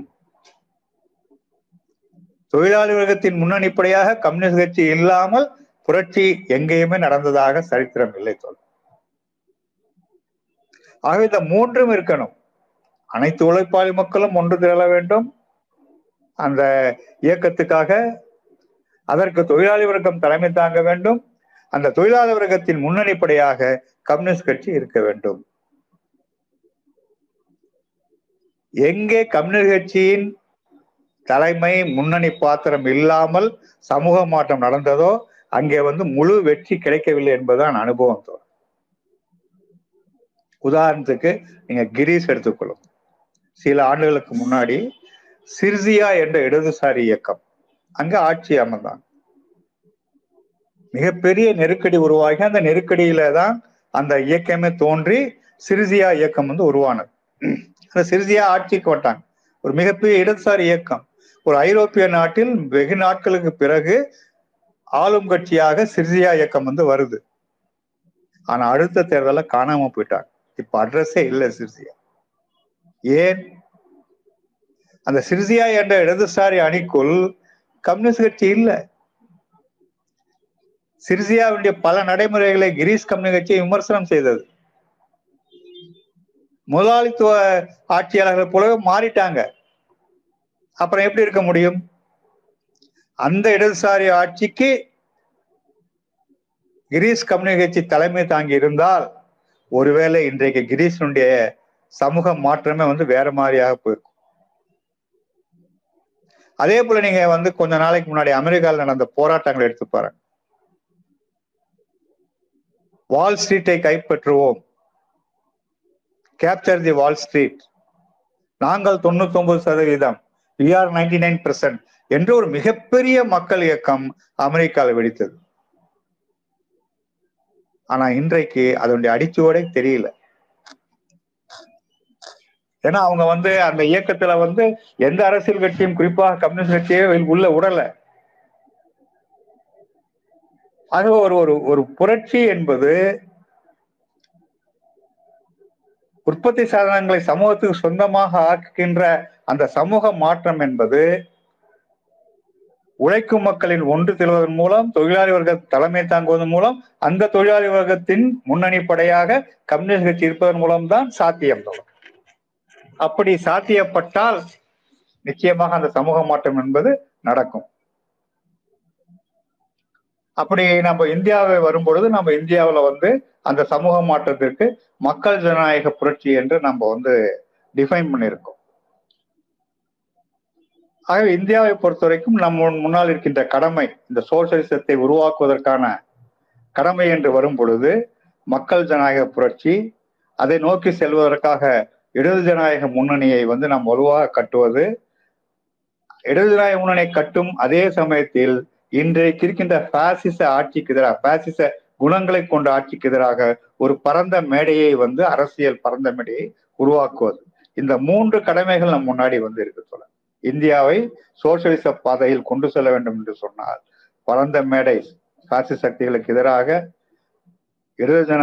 தொழிலாளி வர்க்கத்தின் முன்னணி படையாக கம்யூனிஸ்ட் கட்சி இல்லாமல் புரட்சி எங்கேயுமே நடந்ததாக சரித்திரம் இல்லை சொல் ஆகவே இந்த மூன்றும் இருக்கணும். அனைத்து உழைப்பாளி மக்களும் ஒன்று திரள வேண்டும். அந்த இயக்கத்துக்காக அதற்கு தொழிலாளி வர்க்கம் தலைமை தாங்க வேண்டும். அந்த தொழிலாளர் வர்க்கத்தின் முன்னணிப்படையாக கம்யூனிஸ்ட் கட்சி இருக்க வேண்டும். எங்கே கம்யூனிஸ்ட் கட்சியின் தலைமை முன்னணி பாத்திரம் இல்லாமல் சமூக மாற்றம் நடந்ததோ அங்கே வந்து முழு வெற்றி கிடைக்கவில்லை என்பதுதான் அனுபவம் தோணும் உதாரணத்துக்கு நீங்க கிரீஸ் எடுத்துக்கொள்ளும். சில ஆண்டுகளுக்கு முன்னாடி சிர்சியா என்ற இடதுசாரி இயக்கம் அங்க ஆட்சி அமர்ந்தாங்க மிகப்பெரிய நெருக்கடி உருவாகி அந்த நெருக்கடியில தான் அந்த இயக்கமே தோன்றி சிறிசியா இயக்கம் வந்து உருவானது. அந்த சிறிசியா ஆட்சிக்கு வட்டாங்க ஒரு மிகப்பெரிய இடதுசாரி இயக்கம். ஒரு ஐரோப்பிய நாட்டில் வெகு நாட்களுக்கு பிறகு ஆளும் கட்சியாக சிர்சியா இயக்கம் வந்து வருது. ஆனா அடுத்த தேர்தலில் காணாம போயிட்டாங்க. இப்ப அட்ரஸே இல்லை சிர்சியா ஏன்? அந்த சிறிசியா என்ற இடதுசாரி அணிக்குள் கம்யூனிஸ்ட் கட்சி இல்லை. சிர்சியாவுடைய பல நடைமுறைகளை கிரீஸ் கம்யூனிஸ்ட் கட்சி விமர்சனம் செய்தது. முதலாளித்துவ ஆட்சியாளர்கள் போலவே மாறிட்டாங்க. அப்புறம் எப்படி இருக்க முடியும்? அந்த இடதுசாரி ஆட்சிக்கு கிரீஸ் கம்யூனிஸ்ட் கட்சி தலைமை தாங்கி இருந்தால் ஒருவேளை இன்றைக்கு கிரீஸினுடைய சமூக மாற்றமே வந்து வேற மாதிரியாக போயிருக்கும். அதே போல நீங்க வந்து கொஞ்ச நாளைக்கு முன்னாடி அமெரிக்காவில் நடந்த போராட்டங்களை எடுத்து பாருங்க. வால் ஸ்ட்ரீட்டை கைப்பற்றுவோம். Capture the wall street. நாங்கள் தொண்ணூத்தி ஒன்பது சதவீதம். ஆர் நைன்டி நைன் பெர்சன்ட் என்ற ஒரு மிகப்பெரிய மக்கள் இயக்கம் அமெரிக்காவில் வெடித்தது. ஆனா இன்றைக்கு அதனுடைய அடிச்சுவடை தெரியல. ஏன்னா அவங்க வந்து அந்த இயக்கத்துல வந்து எந்த அரசியல் கட்சியும் குறிப்பாக கம்யூனிஸ்ட் கட்சியே உள்ள உடல. ஆக ஒரு ஒரு ஒரு புரட்சி என்பது உற்பத்தி சாதனங்களை சமூகத்துக்கு சொந்தமாக ஆக்குகின்ற அந்த சமூக மாற்றம் என்பது உழைக்கும் மக்களின் ஒன்று செல்வதன் மூலம் தொழிலாளி வர்க்க தலைமை தாங்குவதன் மூலம் அந்த தொழிலாளி வர்க்கத்தின் முன்னணி படையாக கம்யூனிஸ்ட் கட்சி இருப்பதன் மூலம்தான் சாத்தியம் அப்படி சாத்தியப்பட்டால் நிச்சயமாக அந்த சமூக மாற்றம் என்பது நடக்கும். அப்படி நம்ம இந்தியாவை வரும்பொழுது நம்ம இந்தியாவில் வந்து அந்த சமூக மாற்றத்திற்கு மக்கள் ஜனநாயக புரட்சி என்று நம்ம வந்து டிஃபைன் பண்ணியிருக்கோம். ஆகவே இந்தியாவை பொறுத்த வரைக்கும் நம்ம முன்னால் இருக்கின்ற கடமை இந்த சோசியலிசத்தை உருவாக்குவதற்கான கடமை என்று வரும் பொழுது மக்கள் ஜனநாயக புரட்சி அதை நோக்கி செல்வதற்காக இடது ஜனநாயக முன்னணியை வந்து நாம் வலுவாக கட்டுவது இடது ஜனநாயக முன்னணியை கட்டும் அதே சமயத்தில் இன்றைக்கு இருக்கின்ற பாசிச ஆட்சிக்கு எதிராக பாசிச குணங்களை கொண்ட ஆட்சிக்கு எதிராக ஒரு பரந்த மேடையை வந்து அரசியல் பரந்த மேடையை உருவாக்குவது. இந்த மூன்று கடமைகள் நம் முன்னாடி வந்து இருக்கு சொல்ல இந்தியாவை சோசியலிச பாதையில் கொண்டு செல்ல வேண்டும் என்று சொன்னால் பரந்த மேடை பாசிச சக்திகளுக்கு எதிராக இருஜன